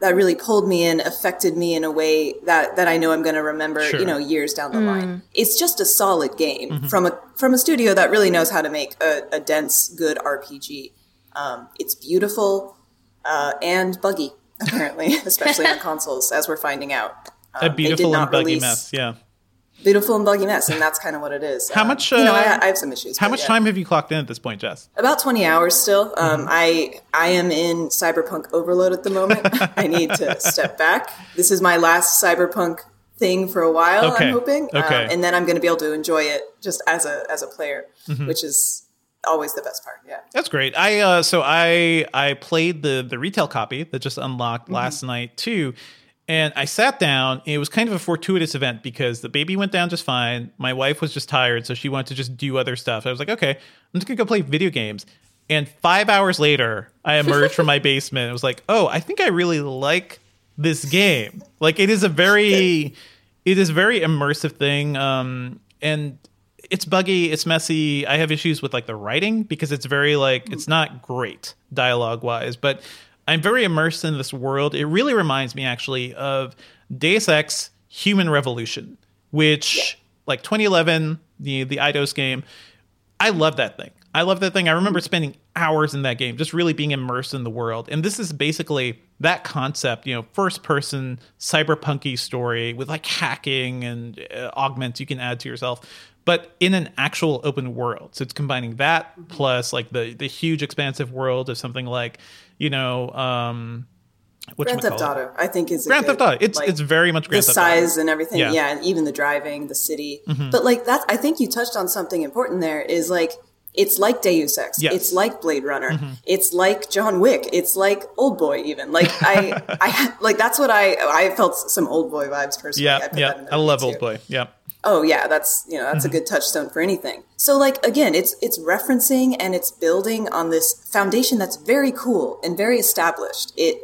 Speaker 3: that really pulled me in, affected me in a way that that I know I'm going to remember,
Speaker 1: Sure. Mm-hmm.
Speaker 3: you know, years down the line. It's just a solid game from a from a studio that really knows how to make a, a dense, good RPG. Um, it's beautiful uh, and buggy, apparently, especially on consoles, as we're finding out.
Speaker 1: a
Speaker 3: Um, did
Speaker 1: beautiful and buggy
Speaker 3: release-
Speaker 1: mess. Yeah.
Speaker 3: Beautiful and buggy mess, and that's kind of what it is.
Speaker 1: How
Speaker 3: Um,
Speaker 1: much,
Speaker 3: you know,
Speaker 1: uh,
Speaker 3: I, I have some issues.
Speaker 1: How much
Speaker 3: yeah.
Speaker 1: time have you clocked in at this point, Jess?
Speaker 3: About 20 hours still.
Speaker 1: Mm-hmm.
Speaker 3: Um, I I am in cyberpunk overload at the moment. I need to step back. This is my last cyberpunk thing for a while.
Speaker 1: Okay.
Speaker 3: I'm hoping,
Speaker 1: Okay.
Speaker 3: um, and then I'm going to be able to enjoy it just as a as a player,
Speaker 1: Mm-hmm.
Speaker 3: which is always the best part. Yeah.
Speaker 1: That's great. I uh so I I played the the retail copy that just unlocked last night too. And I sat down. It was kind of a fortuitous event because the baby went down just fine. My wife was just tired, so she wanted to just do other stuff. I was like, okay, I'm just gonna go play video games. And five hours later, I emerged from my basement. and was like, oh, I think I really like this game. Like it is a very, it is a very immersive thing. Um, and it's buggy, it's messy. I have issues with like the writing because it's very like it's not great dialogue wise, but I'm very immersed in this world. It really reminds me actually of Deus Ex Human Revolution, which like 2011, the the Eidos game. I love that thing. I love that thing. I remember mm-hmm. spending hours in that game, just really being immersed in the world. And this is basically that concept, you know, first person cyberpunky story with like hacking and uh, augments you can add to yourself, but in an actual open world. So it's combining that plus like the the huge expansive world of something like, you know, um
Speaker 3: Grand Theft Auto, I think is
Speaker 1: Grand
Speaker 3: good,
Speaker 1: Theft Auto. It's
Speaker 3: like,
Speaker 1: it's very much Grand
Speaker 3: the
Speaker 1: Theft
Speaker 3: size
Speaker 1: Auto.
Speaker 3: and everything.
Speaker 1: Yeah.
Speaker 3: Yeah. and even the driving, the city.
Speaker 1: Mm-hmm.
Speaker 3: But like that, I think you touched on something important. There is like it's like Deus Ex.
Speaker 1: Yes.
Speaker 3: It's like Blade Runner.
Speaker 1: Mm-hmm.
Speaker 3: It's like John Wick. It's like Old Boy. Even like I, I like that's what I I felt some Old Boy vibes personally.
Speaker 1: Yeah,
Speaker 3: that
Speaker 1: yeah. I love
Speaker 3: too.
Speaker 1: Old Boy. Yeah.
Speaker 3: Oh yeah, that's you know that's
Speaker 1: Mm-hmm.
Speaker 3: a good touchstone for anything. So like again, it's it's referencing and it's building on this foundation that's very cool and very established. It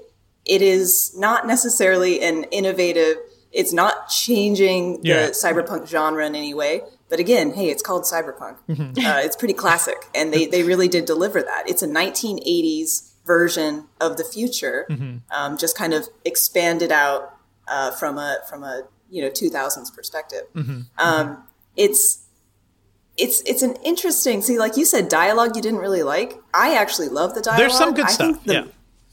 Speaker 3: it is not necessarily an innovative. It's not changing the
Speaker 1: Yeah.
Speaker 3: cyberpunk genre in any way. But again, hey, it's called cyberpunk.
Speaker 1: Mm-hmm.
Speaker 3: Uh, it's pretty classic, and they they really did deliver that. It's a 1980s version of the future,
Speaker 1: Mm-hmm.
Speaker 3: um, just kind of expanded out uh, from a from a you know 2000s perspective.
Speaker 1: Mm-hmm.
Speaker 3: Um, it's it's it's an interesting. See, like you said, dialogue you didn't really like. I actually love the dialogue.
Speaker 1: There's some good
Speaker 3: I
Speaker 1: stuff.
Speaker 3: the-
Speaker 1: yeah.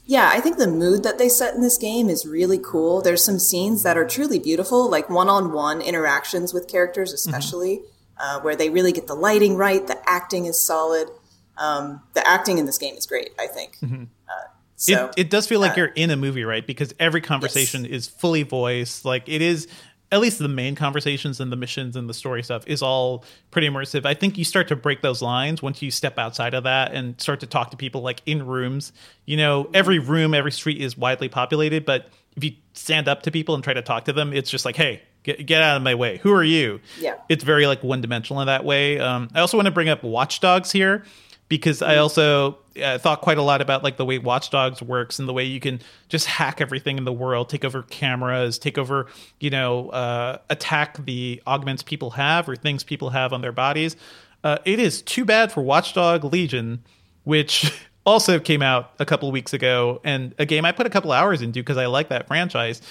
Speaker 3: Yeah, I think the mood that they set in this game is really cool. There's some scenes that are truly beautiful, like one-on-one interactions with characters,
Speaker 1: Mm-hmm.
Speaker 3: especially uh, where they really get the lighting right. The acting is solid. Um, the acting in this game is great. I think. Uh, so
Speaker 1: Mm-hmm. it, it does feel like
Speaker 3: uh,
Speaker 1: you're in a movie, right? Because every conversation is fully voiced. Like it is, at least the main conversations and the missions and the story stuff is all pretty immersive. I think you start to break those lines once you step outside of that and start to talk to people like in rooms. You know, every room, every street is widely populated, but if you stand up to people and try to talk to them, it's just like, hey, get, get out of my way. Who are you?
Speaker 3: Yeah.
Speaker 1: It's very like one dimensional in that way. Um, I also want to bring up Watch Dogs here because I also uh, thought quite a lot about like the way Watch Dogs works and the way you can just hack everything in the world, take over cameras, take over, you know, uh, attack the augments people have or things people have on their bodies. Uh, it is too bad for Watch Dogs Legion, which also came out a couple weeks ago, and a game I put a couple hours into because I like that franchise.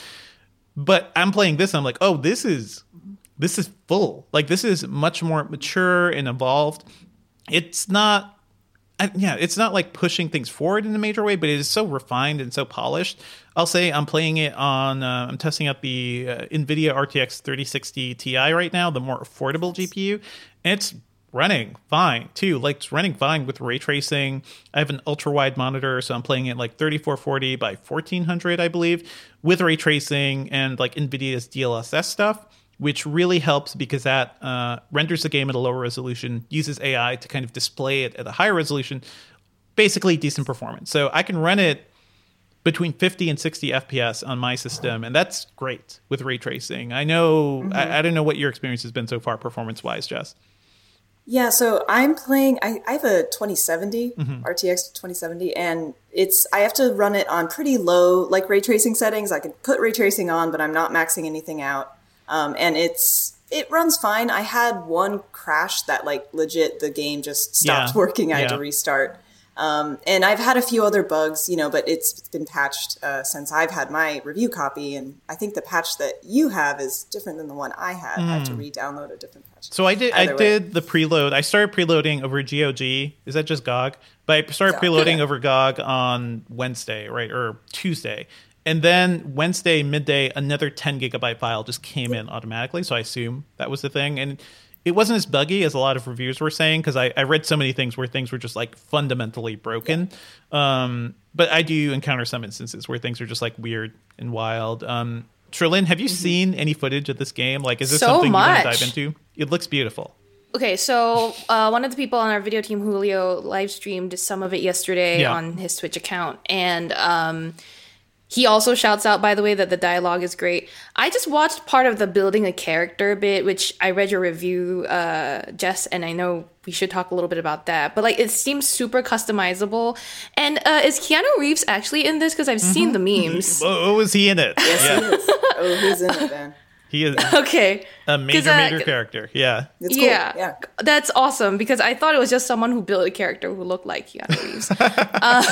Speaker 1: But I'm playing this, and I'm like, oh, this is this is full. Like this is much more mature and evolved. It's not I, yeah, it's not like pushing things forward in a major way, but it is so refined and so polished. I'll say I'm playing it on. Uh, I'm testing out the uh, NVIDIA RTX 3060 Ti right now, the more affordable GPU, and it's running fine too. Like it's running fine with ray tracing. I have an ultra wide monitor, so I'm playing it like 3440 by 1400, I believe, with ray tracing and like NVIDIA's DLSS stuff which really helps because that uh, renders the game at a lower resolution, uses AI to kind of display it at a higher resolution, basically decent performance. So I can run it between 50 and 60 FPS on my system, and that's great with ray tracing. I know, I, I don't know what your experience has been so far performance wise, Jess.
Speaker 3: Yeah, so I'm playing. I, I have a 2070
Speaker 1: Mm-hmm.
Speaker 3: RTX 2070, and it's I have to run it on pretty low like ray tracing settings. I can put ray tracing on, but I'm not maxing anything out. Um, and it's it runs fine. I had one crash that like legit the game just stopped
Speaker 1: Yeah,
Speaker 3: working. I had to restart. Um, and I've had a few other bugs, you know, but it's been patched uh, since I've had my review copy. And I think the patch that you have is different than the one I had. I had to re-download a different patch.
Speaker 1: So I did. I
Speaker 3: Either way.
Speaker 1: did the preload. I started preloading over GOG. Is that just GOG? But I started
Speaker 3: GOG.
Speaker 1: preloading over GOG on Wednesday, right, or Tuesday, and then Wednesday midday, another 10 gigabyte file just came in automatically. So I assume that was the thing, and it wasn't as buggy as a lot of reviews were saying because I, I read so many things where things were just like fundamentally broken. Um, but I do encounter some instances where things are just like weird and wild. Um, Cherlynn, have you seen any footage of this game? Like, is this
Speaker 2: Mm-hmm. So
Speaker 1: something you want to dive into? It looks beautiful.
Speaker 2: Okay, so uh, one of the people on our video team, Julio, live streamed some of it yesterday
Speaker 1: Yeah.
Speaker 2: on his Twitch account, and um, He also shouts out, by the way, that the dialogue is great. I just watched part of the building a character bit, which I read your review, uh, Jess, and I know we should talk a little bit about that. But like, it seems super customizable. And uh, is Keanu Reeves actually in this? Because I've seen the memes.
Speaker 1: Oh, was he in it?
Speaker 3: Yes,
Speaker 1: yeah.
Speaker 3: he is. Oh, he's in it, man.
Speaker 1: He is
Speaker 2: okay.
Speaker 1: a major,
Speaker 2: 'Cause, uh,
Speaker 1: major character. Yeah.
Speaker 3: It's cool.
Speaker 2: Yeah.
Speaker 3: Yeah.
Speaker 2: That's awesome because I thought it was just someone who built a character who looked like Keanu Reeves uh,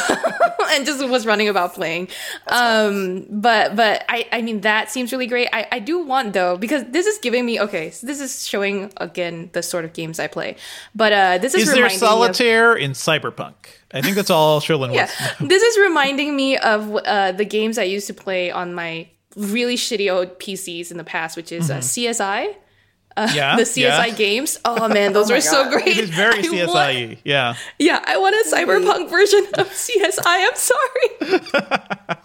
Speaker 2: and just was running about playing. Um, but but I, I mean, that seems really great. I, I do want, though, because this is giving me, okay, so this is showing, again, the sort of games I play. But uh, this is,
Speaker 1: Is there
Speaker 2: reminding me of-
Speaker 1: solitaire in Cyberpunk? I think that's all Cherlynn
Speaker 2: yeah, this is reminding me of uh, the games I used to play on my really shitty old PCs in the past, which is uh, CSI.
Speaker 1: Yeah.
Speaker 2: The CSI
Speaker 1: yeah.
Speaker 2: games. Oh man, those
Speaker 3: my
Speaker 2: are so great.
Speaker 1: It is very
Speaker 2: I
Speaker 1: CSI.
Speaker 2: want-
Speaker 1: yeah.
Speaker 2: yeah, I want a cyberpunk version of CSI. I'm sorry.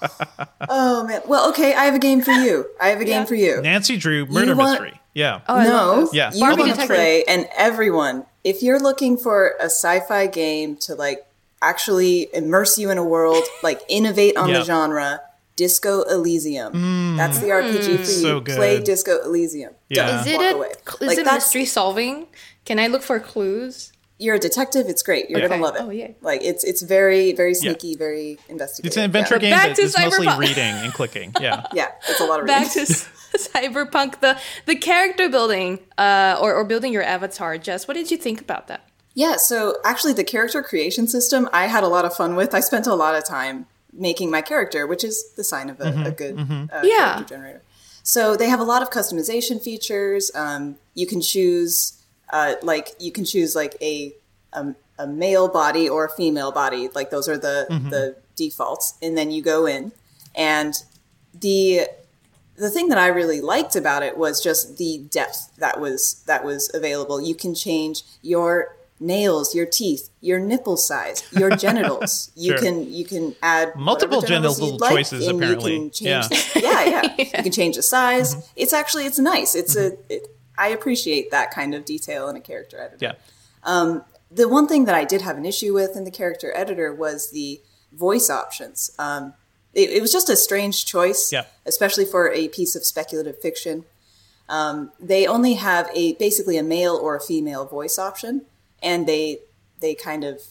Speaker 3: Oh man. Well, okay. I have a game for you. I have a game
Speaker 2: Yeah.
Speaker 3: for you.
Speaker 1: Nancy Drew murder
Speaker 3: want-
Speaker 1: mystery. Yeah.
Speaker 2: Oh,
Speaker 3: no,
Speaker 2: those.
Speaker 1: Yeah.
Speaker 3: you
Speaker 2: Barbie
Speaker 3: want to play, and everyone, if you're looking for a sci-fi game to like actually immerse you in a world, like innovate on
Speaker 1: Yeah.
Speaker 3: the genre, Disco Elysium. That's the RPG for you.
Speaker 1: So good.
Speaker 3: Play Disco Elysium.
Speaker 1: Yeah.
Speaker 2: Is it
Speaker 3: walk
Speaker 2: a
Speaker 3: away.
Speaker 2: is
Speaker 3: Like,
Speaker 2: it
Speaker 3: that's-
Speaker 2: mystery solving? Can I look for clues?
Speaker 3: You're a detective. It's great. You're
Speaker 1: Yeah.
Speaker 3: gonna love it.
Speaker 2: Oh, yeah.
Speaker 3: Like it's it's very very sneaky, very investigative.
Speaker 1: It's an adventure
Speaker 3: yeah.
Speaker 1: game
Speaker 2: Back
Speaker 1: that
Speaker 2: to
Speaker 1: is mostly reading and clicking. Yeah.
Speaker 3: Yeah, it's a lot of reading.
Speaker 2: Back to cyberpunk, the the character building, uh, or or building your avatar. Jess, what did you think about that?
Speaker 3: Yeah, so actually, the character creation system I had a lot of fun with. I spent a lot of time making my character, which is the sign of a, a good uh,
Speaker 2: Yeah.
Speaker 3: character generator. So they have a lot of customization features. Um, you can choose, uh, like, you can choose like a, a a male body or a female body. Like those are the the defaults, and then you go in, and the the thing that I really liked about it was just the depth that was that was available. You can change your nails, your teeth, your nipple size, your genitals. You
Speaker 1: Sure.
Speaker 3: can you can add
Speaker 1: Multiple
Speaker 3: genitals
Speaker 1: genital
Speaker 3: like,
Speaker 1: choices,
Speaker 3: and
Speaker 1: apparently.
Speaker 3: You can change
Speaker 1: Yeah.
Speaker 3: the- yeah, yeah. You can change the size. It's actually it's nice. It's a it, I appreciate that kind of detail in a character editor
Speaker 1: Yeah.
Speaker 3: the one thing that I did have an issue with in the character editor was the voice options. Um, it, it was just a strange choice,
Speaker 1: Yeah.
Speaker 3: especially for a piece of speculative fiction. Um, they only have a basically a male or a female voice option, and they they kind of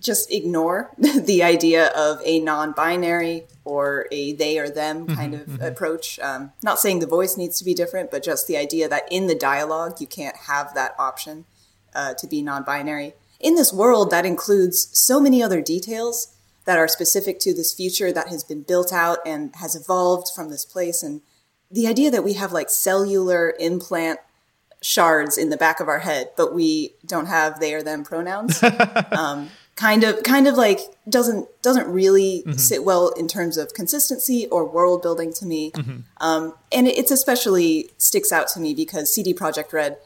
Speaker 3: just ignore the idea of a non-binary or a they or them kind of approach. Um, not saying the voice needs to be different, but just the idea that in the dialogue you can't have that option uh, to be non-binary. In this world, that includes so many other details that are specific to this future that has been built out and has evolved from this place. And the idea that we have like cellular implant shards in the back of our head, but we don't have they or them pronouns. um, kind of, kind of like doesn't doesn't really sit well in terms of consistency or world building to me. Um, and it's especially sticks out to me because CD Projekt Red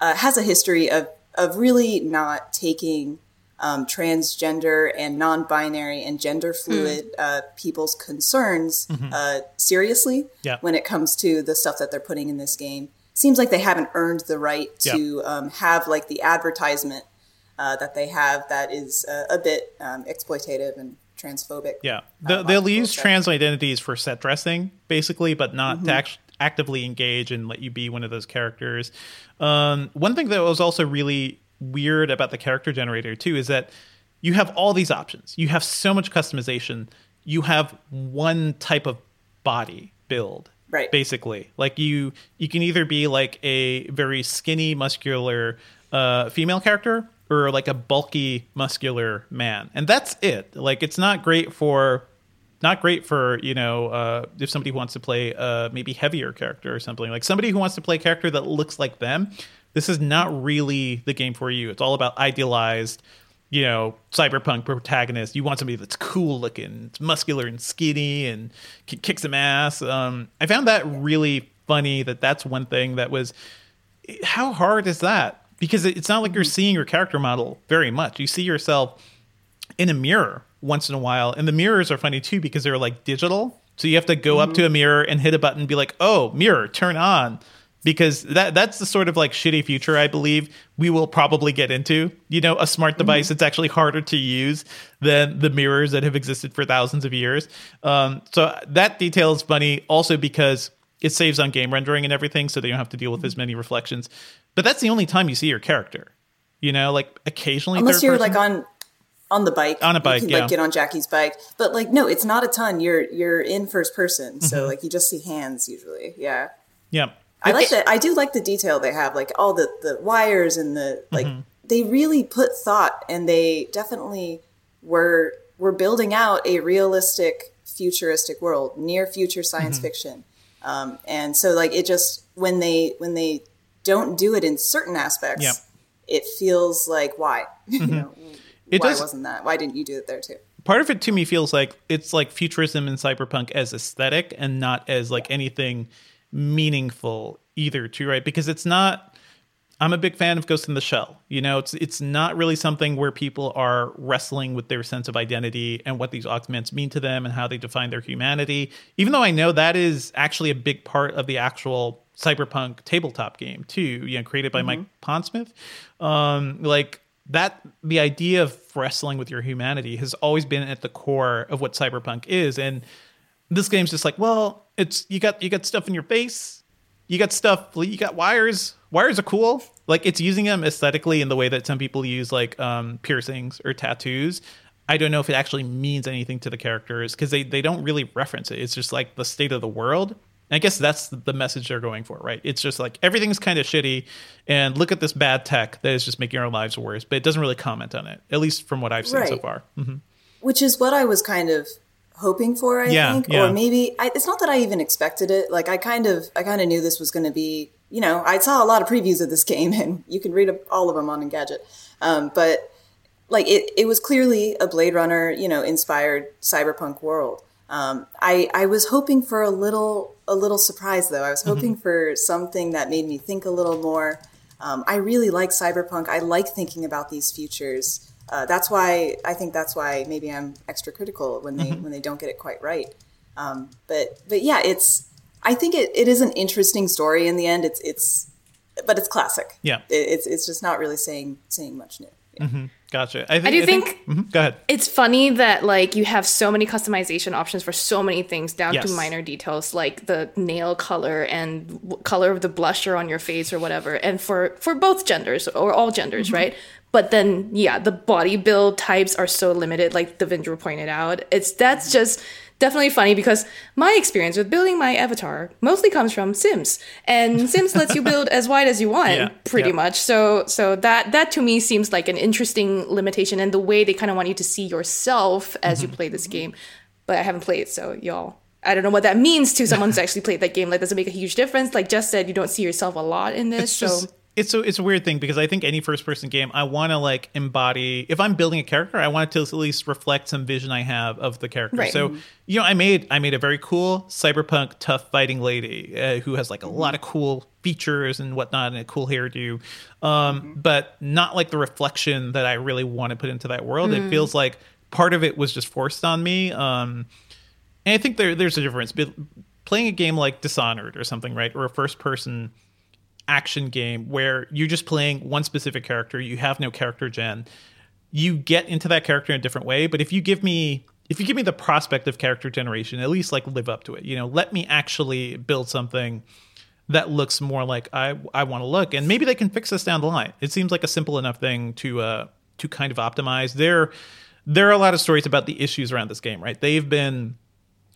Speaker 3: uh, has a history of of really not taking um, transgender and non-binary and gender fluid uh, people's concerns uh, seriously
Speaker 1: Yeah.
Speaker 3: when it comes to the stuff that they're putting in this game. Seems like they haven't earned the right to um, have like the advertisement uh, that they have that is uh, a bit um, exploitative and transphobic.
Speaker 1: Yeah,
Speaker 3: Uh,
Speaker 1: they'll,
Speaker 3: lots
Speaker 1: they'll use
Speaker 3: bullshit.
Speaker 1: trans identities for set dressing, basically, but not
Speaker 3: Mm-hmm.
Speaker 1: to act- actively engage and let you be one of those characters. Um, one thing that was also really weird about the character generator too is that you have all these options. You have so much customization. You have one type of body build,
Speaker 3: Right.
Speaker 1: Basically, like you, you can either be like a very skinny, muscular uh, female character, or like a bulky, muscular man, and that's it. Like it's not great for not great for you know uh, if somebody wants to play uh, maybe heavier character or something like somebody who wants to play a character that looks like them this is not really the game for you it's all about idealized you know cyberpunk protagonist you want somebody that's cool looking it's muscular and skinny and can kick some ass um, i found that really funny that that's one thing that was how hard is that because it's not like you're seeing your character model very much you see yourself in a mirror once in a while. And the mirrors are funny too because they're like digital. So you have to go up to a mirror and hit a button and be like, oh, mirror, turn on. Because that that's the sort of like shitty future I believe we will probably get into. You know, a smart
Speaker 2: Mm-hmm.
Speaker 1: device that's actually harder to use than the mirrors that have existed for thousands of years. Um, so that detail is funny, also because it saves on game rendering and everything, so they don't have to deal with as many reflections. But that's the only time you see your character. You know, like occasionally,
Speaker 3: Unless you're
Speaker 1: person.
Speaker 3: like on on the bike.
Speaker 1: On a bike,
Speaker 3: you can
Speaker 1: yeah.
Speaker 3: like get on Jackie's bike. But like no, it's not a ton. You're you're in first person. So
Speaker 1: Mm-hmm.
Speaker 3: like you just see hands usually. Yeah.
Speaker 1: yeah.
Speaker 3: I like that. I do like the detail they have, like all the the wires and the like.
Speaker 1: Mm-hmm.
Speaker 3: They really put thought, and they definitely were were building out a realistic, futuristic world, near future science
Speaker 1: Mm-hmm.
Speaker 3: fiction. Um, and so, like it just when they when they don't do it in certain aspects.
Speaker 1: Mm-hmm.
Speaker 3: it feels like why, you know,
Speaker 1: It
Speaker 3: why
Speaker 1: does-
Speaker 3: wasn't that? Why didn't you do it there too?
Speaker 1: part of it to me feels like it's like futurism and cyberpunk as aesthetic and not as like anything meaningful either too right? Because it's not i'm a big fan of ghost in the shell you know? It's it's not really something where people are wrestling with their sense of identity and what these augments mean to them and how they define their humanity even though i know that is actually a big part of the actual cyberpunk tabletop game too you know created by mike pondsmith. Um like that the idea of wrestling with your humanity has always been at the core of what cyberpunk is and this game's just like well it's you got you got stuff in your face you got stuff you got wires wires are cool like it's using them aesthetically in the way that some people use like um piercings or tattoos i don't know if it actually means anything to the characters because they, they don't really reference it it's just like the state of the world And I guess that's the message they're going for, right? It's just like everything's kind of shitty, and look at this bad tech that is just making our lives worse. But it doesn't really comment on it, at least from what I've seen so
Speaker 3: Right.
Speaker 1: far. Mhm.
Speaker 3: which is what I was kind of hoping for. I
Speaker 1: Yeah,
Speaker 3: think,
Speaker 1: yeah.
Speaker 3: or maybe I, it's not that I even expected it. Like I kind of, I kind of knew this was going to be. You know, I saw a lot of previews of this game, and you can read all of them on Engadget. Um, but like it, it was clearly a Blade Runner, you know, inspired cyberpunk world. Um, I, I was hoping for a little, a little surprise though. I was hoping for something that made me think a little more. Um, I really like cyberpunk. I like thinking about these futures. Uh, that's why I think that's why maybe I'm extra critical when they when they don't get it quite right. Um, but but yeah, it's. I think it, it is an interesting story in the end. It's it's, but it's classic.
Speaker 1: Yeah.
Speaker 3: It, it's it's just not really saying saying much new. Yeah.
Speaker 1: Gotcha. I, think,
Speaker 2: I do think-
Speaker 1: Mhm. Go ahead.
Speaker 2: It's funny that like you have so many customization options for so many things down
Speaker 1: Yes.
Speaker 2: to minor details like the nail color and w- color of the blusher on your face or whatever and for for both genders or all genders right but then yeah the body build types are so limited like Devindra pointed out it's that's just definitely funny because my experience with building my avatar mostly comes from Sims and Sims lets you build as wide as you want
Speaker 1: Yeah,
Speaker 2: pretty
Speaker 1: yeah.
Speaker 2: much. So so that that to me seems like an interesting limitation and the way they kind of want you to see yourself as
Speaker 1: Mm-hmm.
Speaker 2: you play this game. But I haven't played, so y'all. I don't know what that means to someone who's actually played that game. Like, does it make a huge difference? Like just said, you don't see yourself a lot in this.
Speaker 1: it's
Speaker 2: so
Speaker 1: just it's a it's a weird thing because I think any first person game I want to like embody if I'm building a character I want it to at least reflect some vision I have of the character.
Speaker 2: Right.
Speaker 1: So you know I made I made a very cool cyberpunk tough fighting lady uh, who has like a lot of cool features and whatnot and a cool hairdo, um, but not like the reflection that I really want to put into that world. It feels like part of it was just forced on me. Um, and I think there there's a difference. Playing a game like Dishonored or something, right, or a first person action game where you're just playing one specific character, you have no character gen, you get into that character in a different way. But if you give me if you give me the prospect of character generation, at least like live up to it. You know, let me actually build something that looks more like I I want to look, and maybe they can fix this down the line. It seems like a simple enough thing to uh to kind of optimize. There there are a lot of stories about the issues around this game, right? They've been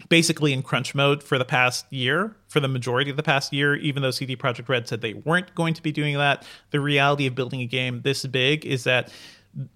Speaker 1: basically in crunch mode for the past year, for the majority of the past year, even though CD Projekt Red said they weren't going to be doing that. The reality of building a game this big is that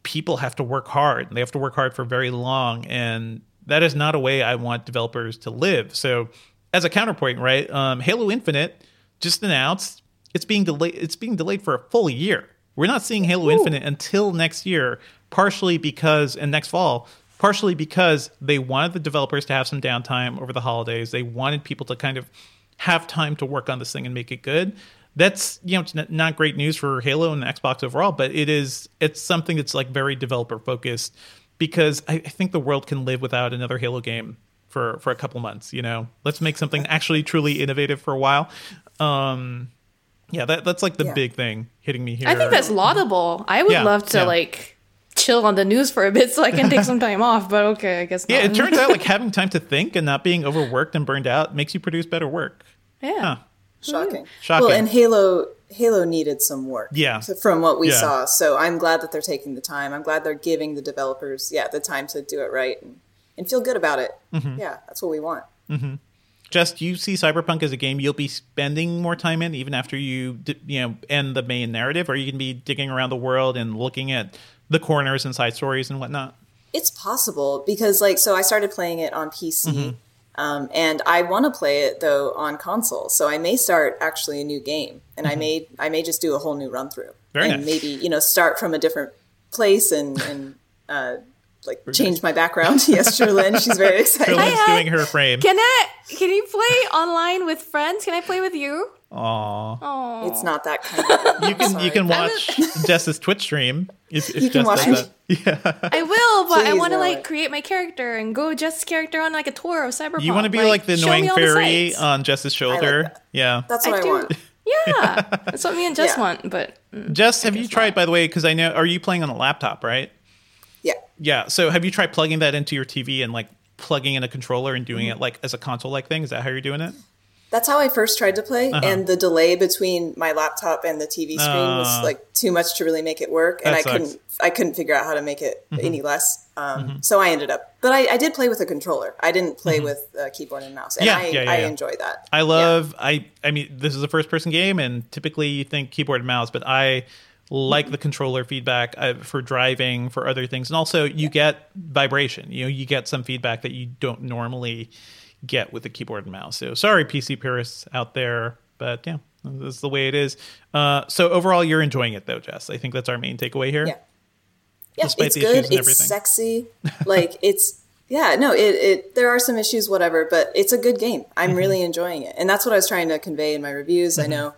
Speaker 1: people have to work hard. They have to work hard for very long. And that is not a way I want developers to live. So as a counterpoint, right, um, Halo Infinite just announced it's being delayed it's being delayed for a full year. We're not seeing Halo Infinite until next year, partially because and next fall, partially because they wanted the developers to have some downtime over the holidays. They wanted people to kind of have time to work on this thing and make it good. That's you know it's not great news for Halo and Xbox overall, but it is it's something that's like very developer focused because I, I think the world can live without another Halo game for for a couple months. You know, let's make something actually truly innovative for a while. Um, Yeah, that, that's like the
Speaker 3: Yeah.
Speaker 1: big thing hitting me here.
Speaker 2: I think that's laudable. I would
Speaker 1: Yeah,
Speaker 2: love to
Speaker 1: yeah.
Speaker 2: like chill on the news for a bit so I can take some time off. But okay, I guess.
Speaker 1: Yeah, it turns out like having time to think and not being overworked and burned out makes you produce better work.
Speaker 2: yeah.
Speaker 1: Huh.
Speaker 3: Shocking.
Speaker 1: Shocking.
Speaker 3: Well, and Halo Halo needed some work.
Speaker 1: Yeah.
Speaker 3: From what we
Speaker 1: Yeah.
Speaker 3: saw, so I'm glad that they're taking the time. I'm glad they're giving the developers, yeah, the time to do it right and, and feel good about it.
Speaker 1: Mm-hmm.
Speaker 3: Yeah, that's what we want.
Speaker 1: Jess, do you see Cyberpunk as a game you'll be spending more time in even after you you know end the main narrative? Or are you going to be digging around the world and looking at the corners and side stories and whatnot?
Speaker 3: It's possible because, like, so I started playing it on PC,
Speaker 1: Mm-hmm.
Speaker 3: um, and I want to play it though on console. So I may start actually a new game, and I may I may just do a whole new run through,
Speaker 1: Mm-hmm. Very
Speaker 3: and
Speaker 1: nice.
Speaker 3: maybe you know start from a different place and and uh, like change my background. yes, Cherlynn, she's very excited.
Speaker 1: Dylan's
Speaker 2: Hi,
Speaker 1: doing her frame.
Speaker 2: Can I? Can you play online with friends? Can I play with you?
Speaker 1: Aw.
Speaker 3: It's not that kind of.
Speaker 1: You can you can watch Jess's Twitch stream if, if
Speaker 3: You can
Speaker 1: Jess
Speaker 3: watch
Speaker 1: does
Speaker 3: me.
Speaker 1: that. Yeah.
Speaker 2: I will, but I want to
Speaker 3: no.
Speaker 2: like create my character and go Jess's character on like a tour of Cyberpunk.
Speaker 1: You want to be like, the annoying
Speaker 2: me all the
Speaker 1: fairy on Jess's shoulder?
Speaker 3: that.
Speaker 1: yeah.
Speaker 3: That's what
Speaker 2: I
Speaker 3: I,
Speaker 2: do.
Speaker 3: want.
Speaker 2: Yeah, that's what me and Jess
Speaker 3: Yeah.
Speaker 2: want. But mm,
Speaker 1: Jess, have you tried, by the way, because I know, are you playing on a laptop, right?
Speaker 3: Yeah.
Speaker 1: Yeah. So have you tried plugging that into your TV and like plugging in a controller and doing
Speaker 3: Mm-hmm.
Speaker 1: it like as a console like thing? Is that how you're doing it?
Speaker 3: That's how I first tried to play,
Speaker 1: Uh-huh.
Speaker 3: and the delay between my laptop and the TV screen was
Speaker 1: Ah.
Speaker 3: like too much to really make it work, and I
Speaker 1: sucks. Mm-hmm.
Speaker 3: couldn't. I couldn't figure out how to make it any less. Um, So I ended up, but I, I did play with a controller. I didn't play with uh, keyboard and mouse, and
Speaker 1: Mm-hmm. Yeah,
Speaker 3: I,
Speaker 1: yeah, yeah,
Speaker 3: I
Speaker 1: yeah.
Speaker 3: enjoy that.
Speaker 1: I love I I mean this is a first person game and typically you think keyboard and mouse, but I like the controller feedback uh, for driving for other things and also you get vibration. You know, you get some feedback that you don't normally get with the keyboard and mouse. So sorry PC purists out there, but yeah, that's the way it is. Uh, so overall you're enjoying it though, Jess. I think that's our main takeaway here.
Speaker 3: Yeah. Yeah,
Speaker 1: Despite
Speaker 3: it's good. It's sexy. Like it's yeah, no, it, it there are some issues, whatever, but it's a good game. I'm
Speaker 1: Mm-hmm.
Speaker 3: really enjoying it, and that's what I was trying to convey in my reviews. I know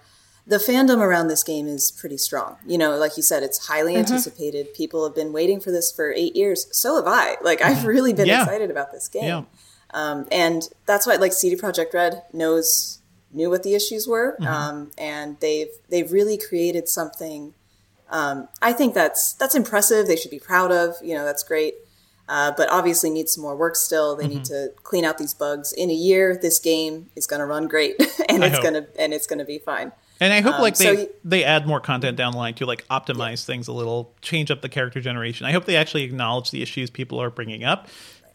Speaker 3: the fandom around this game is pretty strong. You know, like you said, it's highly
Speaker 1: Mm-hmm.
Speaker 3: anticipated. People have been waiting for this for eight years. So have I. Like I've really been
Speaker 1: Mm-hmm. Yeah.
Speaker 3: excited about this game.
Speaker 1: Yeah.
Speaker 3: Um, and that's why like CD Projekt Red knows knew what the issues were,
Speaker 1: Mm-hmm.
Speaker 3: um, and they've they've really created something. Um, I think that's that's impressive. They should be proud of. You know, that's great. Uh, but obviously needs some more work still. They need
Speaker 1: Mm-hmm.
Speaker 3: to clean out these bugs. In a year, this game is going to run great, and
Speaker 1: I
Speaker 3: it's going to and it's going to be fine.
Speaker 1: And I hope
Speaker 3: Um,
Speaker 1: like
Speaker 3: so
Speaker 1: they
Speaker 3: y-
Speaker 1: they add more content down the line to like optimize things a little, change up the character generation. I hope they actually acknowledge the issues people are bringing up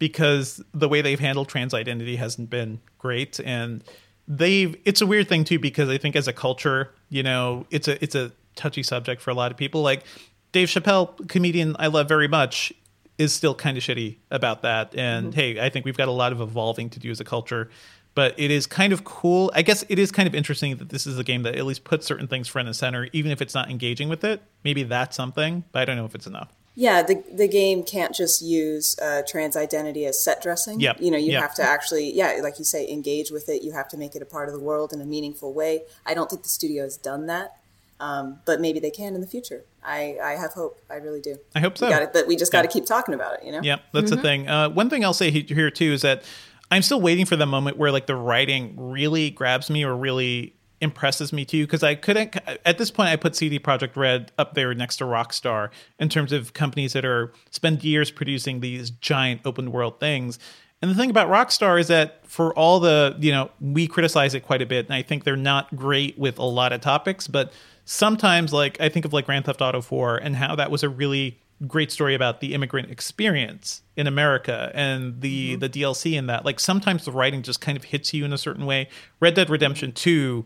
Speaker 1: because the way they've handled trans identity hasn't been great and they've it's a weird thing too because I think as a culture, you know, it's a it's a touchy subject for a lot of people like Dave Chappelle, comedian I love very much, is still kind of shitty about that. And mm-hmm. hey, I think we've got a lot of evolving to do as a culture. But it is kind of cool. I guess it is kind of interesting that this is a game that at least puts certain things front and center, even if it's not engaging with it. Maybe that's something, but I don't know if it's enough.
Speaker 3: Yeah, the the game can't just use uh, trans identity as set dressing.
Speaker 1: Yep,
Speaker 3: You know, you
Speaker 1: yep.
Speaker 3: have to actually, yeah, like you say, engage with it. You have to make it a part of the world in a meaningful way. I don't think the studio has done that, um, but maybe they can in the future. I, I have hope. I really do.
Speaker 1: I hope so.
Speaker 3: We got it, but we just got to
Speaker 1: Yeah.
Speaker 3: keep talking about it. You know.
Speaker 1: Yeah, that's the thing. Uh, one thing I'll say here too is that I'm still waiting for the moment where like the writing really grabs me or really impresses me too because I couldn't at this point I put CD Projekt Red up there next to Rockstar in terms of companies that are spend years producing these giant open world things. And the thing about Rockstar is that for all the, you know, we criticize it quite a bit and I think they're not great with a lot of topics, but sometimes like I think of like Grand Theft Auto 4 and how that was a really great story about the immigrant experience in America and the mm-hmm. the DLC in that. Like sometimes the writing just kind of hits you in a certain way. Red Dead Redemption 2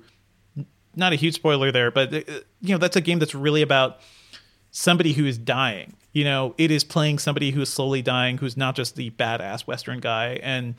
Speaker 1: not a huge spoiler there, but uh, you know, that's a game that's really about somebody who is dying. You know, it is playing somebody who is slowly dying, who's not just the badass Western guy. And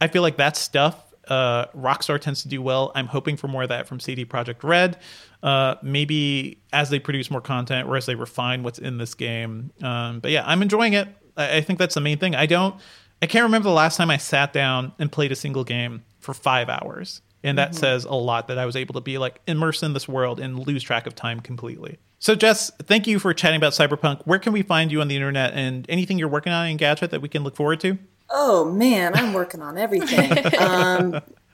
Speaker 1: I feel like that stuff uh, Rockstar tends to do well. I'm hoping for more of that from CD Projekt Red. Uh, maybe as they produce more content or as they refine what's in this game. Um, but yeah, I'm enjoying it. I, I think that's the main thing. I don't. I can't remember the last time I sat down and played a single game for five hours. And that says a lot that I was able to be like immersed in this world and lose track of time completely. So, Jess, thank you for chatting about Cyberpunk. Where can we find you on the internet and anything you're working on Engadget that we can look forward to?
Speaker 3: Oh man, I'm working on everything. um,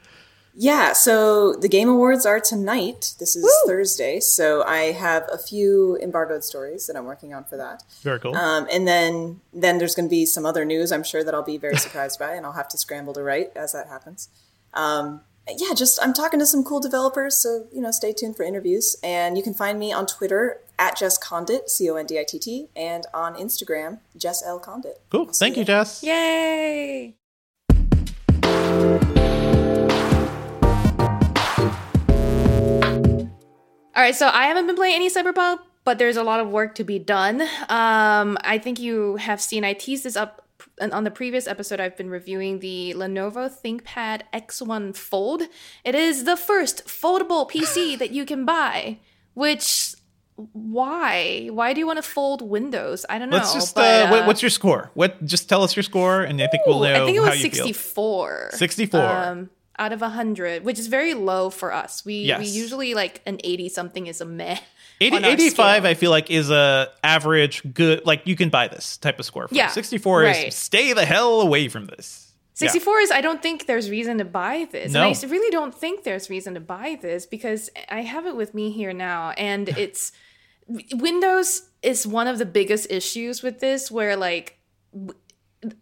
Speaker 3: Yeah, so the Game Awards are tonight. This is Thursday, so I have a few embargoed stories that I'm working on for that.
Speaker 1: Very cool.
Speaker 3: Um, and then then there's going to be some other news I'm sure that I'll be very surprised by, and I'll have to scramble to write as that happens. Um, yeah, just I'm talking to some cool developers, so you know, stay tuned for interviews. And you can find me on Twitter at Jess Conditt, C O N D I T T, and on Instagram, Jess L Conditt.
Speaker 1: cool. Thank you, Jess.
Speaker 2: Yay! All right, so I haven't been playing any Cyberpunk, but there's a lot of work to be done. Um, I think you have seen I teased this up on the previous episode. I've been reviewing the Lenovo ThinkPad X1 Fold. It is the first foldable PC that you can buy. Which why? Why do you want to fold Windows? I don't know.
Speaker 1: Let's just.
Speaker 2: but,
Speaker 1: uh, what, what's your score? What? Just tell us your score, and I think we'll know
Speaker 2: I think it was 64.
Speaker 1: 64.
Speaker 2: Um, out of 100, which is very low for us. We we usually like an 80 something is a meh.
Speaker 1: 80,
Speaker 2: on our
Speaker 1: 85,
Speaker 2: scale.
Speaker 1: I feel like, is a average good. Like you can buy this type of score. For.
Speaker 2: Yeah,
Speaker 1: 64
Speaker 2: right.
Speaker 1: is stay the hell away from this. Yeah.
Speaker 2: 64 is I don't think there's reason to buy this.
Speaker 1: No.
Speaker 2: And I really don't think there's reason to buy this because I have it with me here now and it's Windows is one of the biggest issues with this where like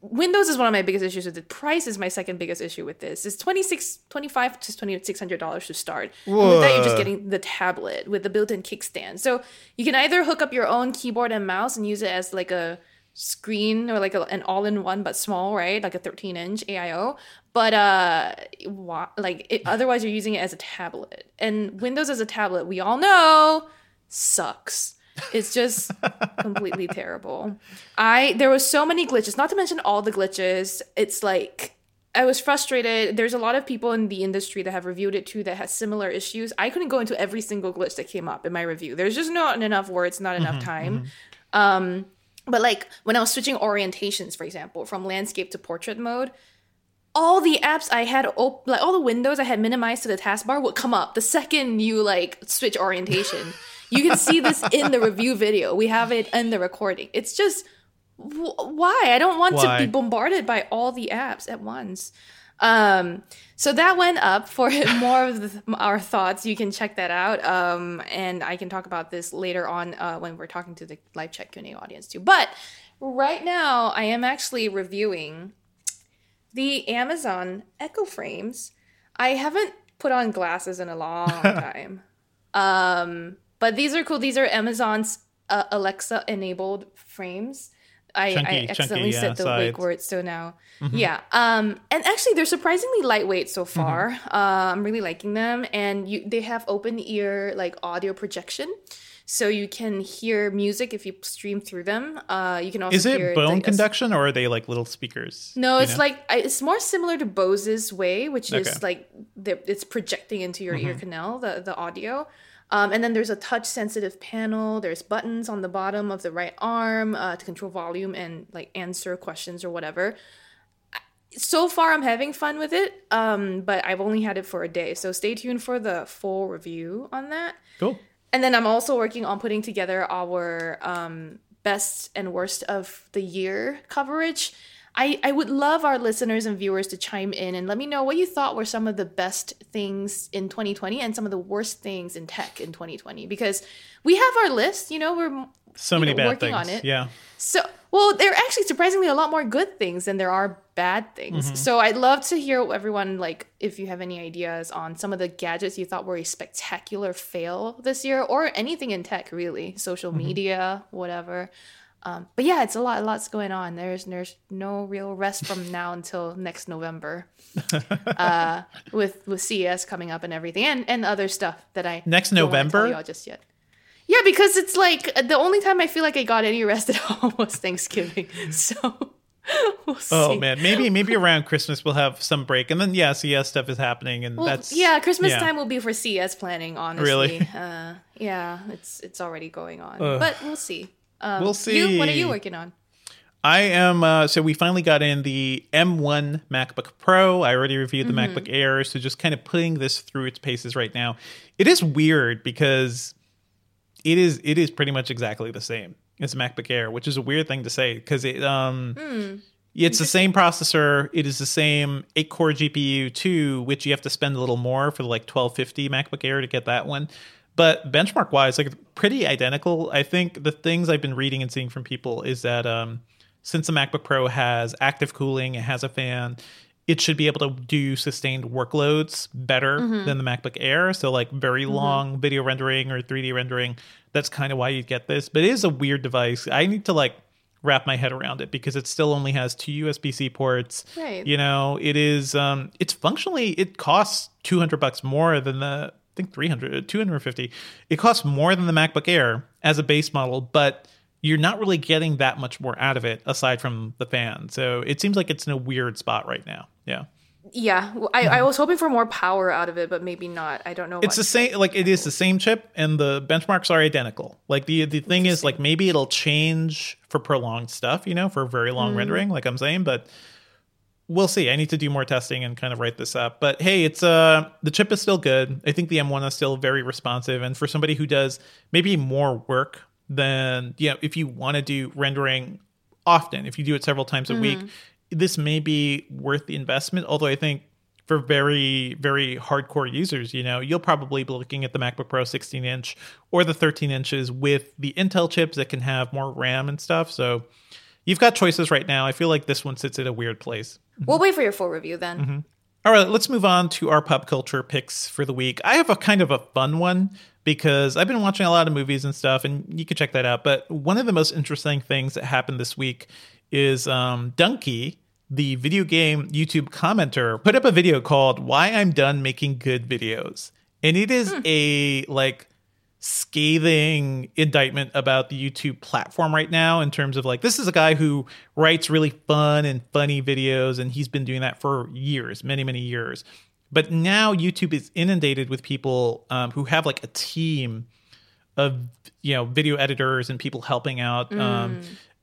Speaker 2: Windows is one of my biggest issues with it. Price is my second biggest issue with this. It's 26 25 to 2600 dollars to start. And with that you're just getting the tablet with the built-in kickstand. So you can either hook up your own keyboard and mouse and use it as like a screen or like a, an all-in-one but small, right? Like a 13-inch AIO. But uh like it, otherwise you're using it as a tablet. And Windows as a tablet, we all know sucks. It's just completely terrible. I there was so many glitches, not to mention all the glitches. It's like I was frustrated. There's a lot of people in the industry that have reviewed it too that has similar issues. I couldn't go into every single glitch that came up in my review. There's just not enough words, not enough time. Um, but like when I was switching orientations, for example, from landscape to portrait mode, all the apps I had op- like all the windows I had minimized to the taskbar would come up the second you like switch orientation. you can see this in the review video. We have it in the recording. It's just wh- why I don't want
Speaker 1: Why?
Speaker 2: to be bombarded by all the apps at once. Um, so that went up for more of the, our thoughts. You can check that out. Um, and I can talk about this later on uh, when we're talking to the live chat Q&A audience too. But right now, I am actually reviewing the Amazon Echo Frames. I haven't put on glasses in a long time. Um, but these are cool. These are Amazon's uh, Alexa enabled frames. I,
Speaker 1: Chunky-
Speaker 2: I
Speaker 1: chunky,
Speaker 2: accidentally
Speaker 1: yeah,
Speaker 2: said the
Speaker 1: sides.
Speaker 2: wake word, so now, yeah. Um, and actually, they're surprisingly lightweight so far. Uh, I'm really liking them, and you they have open ear like audio projection, so you can hear music if you stream through them. Uh, you can also
Speaker 1: Is
Speaker 2: hear
Speaker 1: it bone
Speaker 2: like,
Speaker 1: conduction or are they like little speakers?
Speaker 2: no,
Speaker 1: You
Speaker 2: it's
Speaker 1: know?
Speaker 2: like I- it's more similar to Bose's way, which
Speaker 1: Okay.
Speaker 2: is like it's projecting into your
Speaker 1: Mm-hmm.
Speaker 2: ear canal the the audio. Um, and then there's a touch sensitive panel. There's buttons on the bottom of the right arm uh, to control volume and like answer questions or whatever. So far, I'm having fun with it, um, but I've only had it for a day. So stay tuned for the full review on that.
Speaker 1: cool.
Speaker 2: And then I'm also working on putting together our um, best and worst of the year coverage. I, I would love our listeners and viewers to chime in and let me know what you thought were some of the best things in 2020 and some of the worst things in tech in 2020 because we have our list. You know, we're
Speaker 1: So many
Speaker 2: know,
Speaker 1: bad
Speaker 2: working
Speaker 1: things.
Speaker 2: on it.
Speaker 1: Yeah.
Speaker 2: so, well, there are actually surprisingly a lot more good things than there are bad things.
Speaker 1: Mm-hmm.
Speaker 2: So, I'd love to hear everyone like if you have any ideas on some of the gadgets you thought were a spectacular fail this year, or anything in tech, really, social
Speaker 1: Mm-hmm.
Speaker 2: media, whatever. Um, but yeah, it's a lot, lots going on. There's there's no real rest from now until next November, uh, with with CES coming up and everything, and and other stuff that I
Speaker 1: Next
Speaker 2: don't wanna tell
Speaker 1: November?
Speaker 2: y'all just yet. Yeah, because it's like the only time I feel like I got any rest at all was Thanksgiving. So we'll see.
Speaker 1: Oh man, maybe maybe around Christmas we'll have some break, and then yeah, CES stuff is happening, and
Speaker 2: Well,
Speaker 1: that's
Speaker 2: yeah, Christmas
Speaker 1: yeah.
Speaker 2: time will be for CES planning. Honestly,
Speaker 1: Really?
Speaker 2: uh, yeah, it's it's already going on,
Speaker 1: Ugh.
Speaker 2: but we'll see. Um,
Speaker 1: We'll
Speaker 2: You, what are you working on?
Speaker 1: I am. Uh, so we finally got in the M1 MacBook Pro. I already reviewed the
Speaker 2: Mm-hmm.
Speaker 1: MacBook Air, so just kind of putting this through its paces right now. It is weird because it is it is pretty much exactly the same as MacBook Air, which is a weird thing to say because it um.
Speaker 2: Hmm.
Speaker 1: It's the same processor. It is the same eight core GPU too, which you have to spend a little more for the like 1250 MacBook Air to get that one. But benchmark wise, like pretty identical. I think the things I've been reading and seeing from people is that um, since the MacBook Pro has active cooling, it has a fan, it should be able to do sustained workloads better mm-hmm. than the MacBook Air. So like very mm-hmm. long video rendering or 3D rendering. That's kind of why you get this. But it is a weird device. I need to like wrap my head around it because it still only has two USB-C ports.
Speaker 2: Right.
Speaker 1: You know, it is um it's functionally it costs 200 bucks more than the think 300 250. It costs more than the MacBook Air as a base model, but you're not really getting that much more out of it aside from the fan. So it seems like it's in a weird spot right now. Yeah.
Speaker 2: Yeah, I, I was hoping for more power out of it, but maybe not. I don't know.
Speaker 1: It's the same, like it is the same chip, and the benchmarks are identical. Like the the thing is, like maybe it'll change for prolonged stuff, you know, for very long mm. rendering, like I'm saying, but we'll see. I need to do more testing and kind of write this up. But hey, it's uh the chip is still good. I think the M1 is still very responsive, and for somebody who does maybe more work than you know if you want to do rendering often if you do it several times a mm-hmm. week this may be worth the investment although i think for very very hardcore users you know you'll probably be looking at the macbook pro 16 inch or the 13 inches with the intel chips that can have more ram and stuff so you've got choices right now i feel like this one sits at a weird place
Speaker 2: we'll wait for your full review then
Speaker 1: mm-hmm. All right, let's move on to our pop culture picks for the week. I have a kind of a fun one because I've been watching a lot of movies and stuff, and you can check that out. But one of the most interesting things that happened this week is um, Dunkey, the video game YouTube commenter, put up a video called "Why I'm Done Making Good Videos," and it is hmm. a like scathing indictment about the YouTube platform right now in terms of like this is a guy who writes really fun and funny videos and he's been doing that for years, many many years. But now YouTube is inundated with people um, who have like a team of you know video editors and people helping out. Um, mm. Um,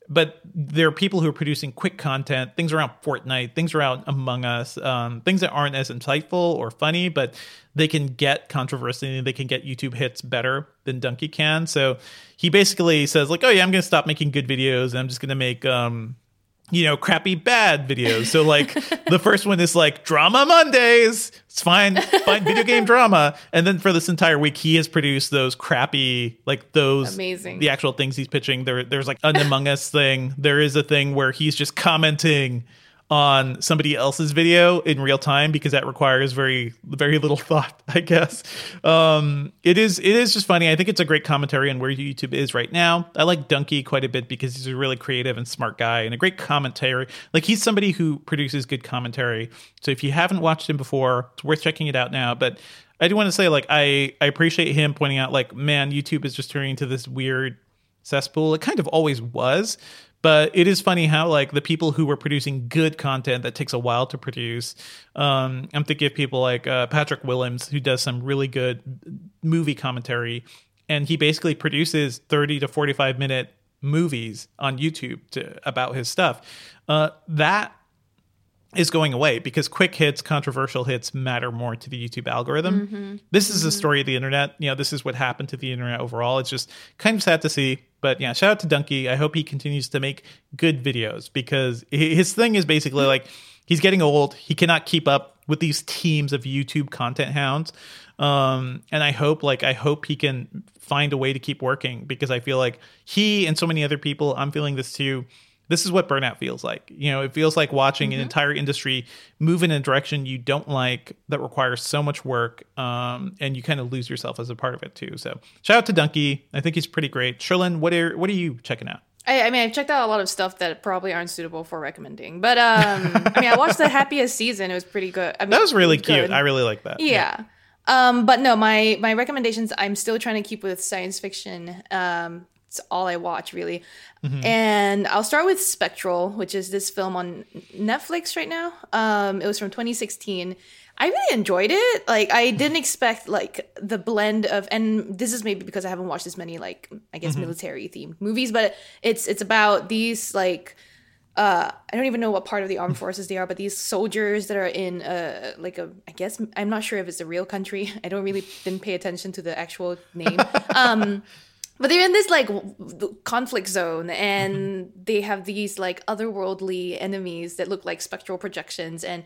Speaker 1: but there are people who are producing quick content, things around Fortnite, things around Among Us, um, things that aren't as insightful or funny, but they can get controversy and they can get YouTube hits better than Dunkey can. So he basically says like, "Oh yeah, I'm going to stop making good videos and I'm just going to make um, you know, crappy bad videos. So like the first one is like drama Mondays. It's fine, fine video game drama. And then for this entire week, he has produced those crappy, like those
Speaker 2: amazing
Speaker 1: the actual things he's pitching. There, there's like an Among Us thing. There is a thing where he's just commenting on somebody else's video in real time because that requires very very little thought i guess. Um, it is it is just funny. I think it's a great commentary on where youtube is right now. I like dunkey quite a bit because he's a really creative and smart guy and a great commentary. Like he's somebody who produces good commentary. So if you haven't watched him before it's worth checking it out now. But i do want to say like i i appreciate him pointing out like man youtube is just turning into this weird cesspool. It kind of always was but it is funny how like the people who were producing good content that takes a while to produce um, i'm thinking of people like uh, patrick willems who does some really good movie commentary and he basically produces 30 to 45 minute movies on youtube to, about his stuff. Uh, that is going away because quick hits, controversial hits matter more to the YouTube algorithm. Mm-hmm. This is mm-hmm. the story of the internet. You know, this is what happened to the internet overall. It's just kind of sad to see. But yeah, shout out to Dunkey. I hope he continues to make good videos because his thing is basically like he's getting old. He cannot keep up with these teams of YouTube content hounds. Um, and I hope, like, I hope he can find a way to keep working because I feel like he and so many other people, I'm feeling this too this is what burnout feels like. You know, it feels like watching mm-hmm. an entire industry move in a direction you don't like that requires so much work, um, and you kind of lose yourself as a part of it too. So, shout out to Dunkey. I think he's pretty great. Cherlynn, what are what are you checking out?
Speaker 2: I, I, mean, I've checked out a lot of stuff that probably aren't suitable for recommending, but um, I mean, I watched the happiest season. It was pretty good. I mean,
Speaker 1: that was really cute. Good. I really like that.
Speaker 2: Yeah. yeah. Um, but no, my my recommendations. I'm still trying to keep with science fiction. Um, it's all I watch really. Mm-hmm. And I'll start with Spectral, which is this film on Netflix right now. Um, it was from 2016. I really enjoyed it. Like I didn't expect like the blend of and this is maybe because I haven't watched as many like I guess mm-hmm. military themed movies, but it's it's about these like uh I don't even know what part of the armed forces they are, but these soldiers that are in uh like a I guess I'm not sure if it's a real country. I don't really didn't pay attention to the actual name. um but they're in this like w- conflict zone and mm-hmm. they have these like otherworldly enemies that look like spectral projections and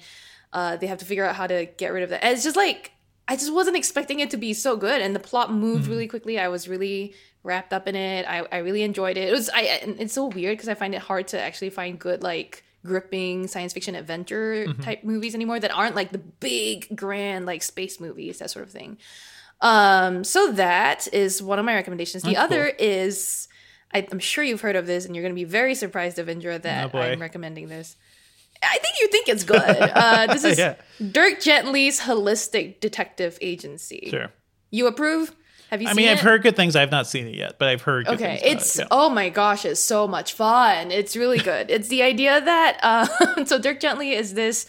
Speaker 2: uh, they have to figure out how to get rid of that. And it's just like i just wasn't expecting it to be so good and the plot moved mm-hmm. really quickly. I was really wrapped up in it. I, I really enjoyed it. It was i it's so weird because i find it hard to actually find good like gripping science fiction adventure mm-hmm. type movies anymore that aren't like the big grand like space movies that sort of thing um, so that is one of my recommendations. The
Speaker 1: That's
Speaker 2: other is I, I'm sure you've heard of this, and you're going to be very surprised, Devindra,
Speaker 1: Oh,
Speaker 2: that
Speaker 1: boy.
Speaker 2: I'm recommending this. I think you think it's good. Uh, this is
Speaker 1: Yeah.
Speaker 2: Dirk Gently's Holistic Detective Agency.
Speaker 1: Sure.
Speaker 2: You approve? Have you
Speaker 1: I mean,
Speaker 2: it?
Speaker 1: I've heard good things. I've not seen it yet, but I've heard. Good
Speaker 2: Okay, it's
Speaker 1: it, yeah.
Speaker 2: oh my gosh, it's so much fun. It's really good. it's the idea that uh, so Dirk Gently is this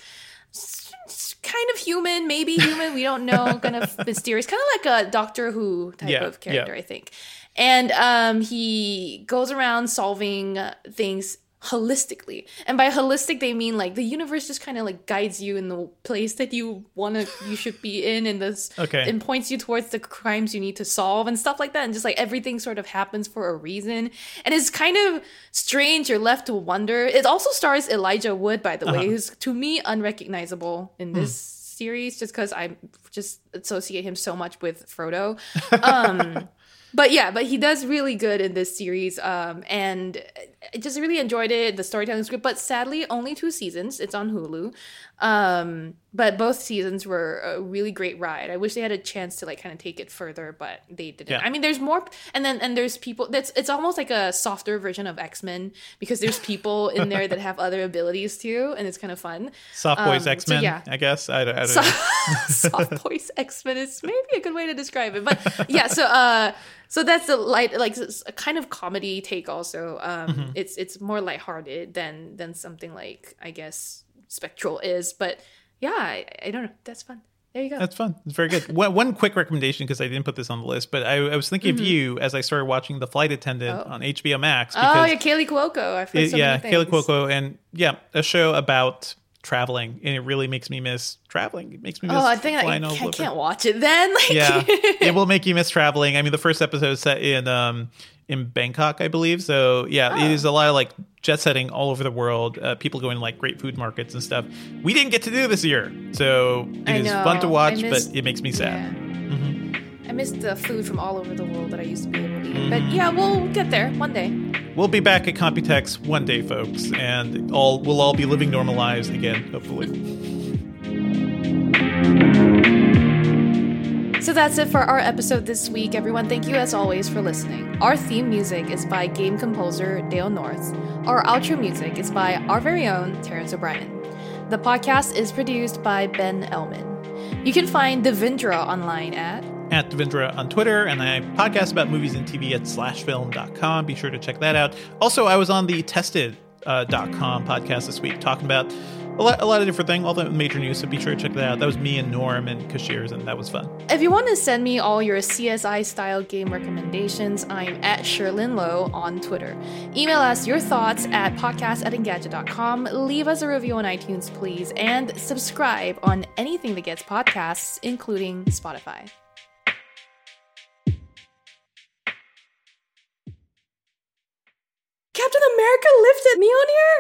Speaker 2: kind of human, maybe human, we don't know, kind of mysterious, kind of like a Doctor Who type
Speaker 1: Yeah,
Speaker 2: of character,
Speaker 1: yeah.
Speaker 2: I think. And um, he goes around solving things holistically. And by holistic they mean like the universe just kind of like guides you in the place that you want to you should be in and this
Speaker 1: Okay.
Speaker 2: and points you towards the crimes you need to solve and stuff like that and just like everything sort of happens for a reason. And it's kind of strange you're left to wonder. It also stars elijah wood by the way who's to me unrecognizable in this series just because i just associate him so much with frodo. Um but yeah, but he does really good in this series, um, and I just really enjoyed it. The storytelling script, but sadly, only two seasons. It's on Hulu, um, but both seasons were a really great ride. I wish they had a chance to like kind of take it further, but they didn't.
Speaker 1: Yeah.
Speaker 2: I mean, there's more, and then and there's people. That's it's almost like a softer version of X Men because there's people in there that have other abilities too, and it's kind of fun.
Speaker 1: Soft Boys
Speaker 2: um,
Speaker 1: X Men.
Speaker 2: yeah.
Speaker 1: I guess I I don't
Speaker 2: So-
Speaker 1: know.
Speaker 2: soft voice X-Men is maybe a good way to describe it. But yeah, so uh so that's a light like a kind of comedy take also. Um
Speaker 1: Mm-hmm.
Speaker 2: it's it's more lighthearted than than something like I guess Spectral is, but yeah, I, I don't know. That's fun. There you go.
Speaker 1: That's fun. It's very good. one, one quick recommendation because I didn't put this on the list, but I, I was thinking
Speaker 2: Mm-hmm.
Speaker 1: of you as I started watching The Flight Attendant on HBO Max.
Speaker 2: oh yeah, Kaley Cuoco. I've heard
Speaker 1: it-
Speaker 2: so
Speaker 1: yeah, Kayla. Cuoco, and yeah, a show about traveling, and it really makes me miss traveling. It makes me miss
Speaker 2: Oh, I think I, I
Speaker 1: over.
Speaker 2: can't watch it then. Like,
Speaker 1: yeah, it will make you miss traveling. I mean, the first episode is set in um in Bangkok, I believe. So yeah,
Speaker 2: Oh.
Speaker 1: it is a lot of like jet setting all over the world. Uh, people going to like great food markets and stuff. We didn't get to do this year, so it
Speaker 2: I
Speaker 1: is
Speaker 2: know.
Speaker 1: fun to watch,
Speaker 2: miss-
Speaker 1: but it makes me sad.
Speaker 2: Yeah. I miss the food from all over the world that I used to be able to eat.
Speaker 1: Mm-hmm.
Speaker 2: But yeah, we'll get there one day.
Speaker 1: We'll be back at Computex one day, folks, and all we'll all be living normal lives again, hopefully.
Speaker 2: So that's it for our episode this week, everyone. Thank you as always for listening. Our theme music is by game composer Dale North. Our outro music is by our very own Terrence O'Brien. The podcast is produced by Ben Ellman. You can find Devindra online at
Speaker 1: At Devindra on Twitter, and I podcast about movies and TV at slashfilm.com. Be sure to check that out. Also, I was on the Tested uh, .com podcast this week talking about a lot, a lot of different things, all the major news. So be sure to check that out. That was me and Norm and Kashirs, and that was fun.
Speaker 2: If you want to send me all your CSI style game recommendations, I'm at Cherlynn Low on Twitter. Email us your thoughts at podcast at engadget.com. Leave us a review on iTunes, please, and subscribe on anything that gets podcasts, including Spotify. Captain America lifted Mjolnir?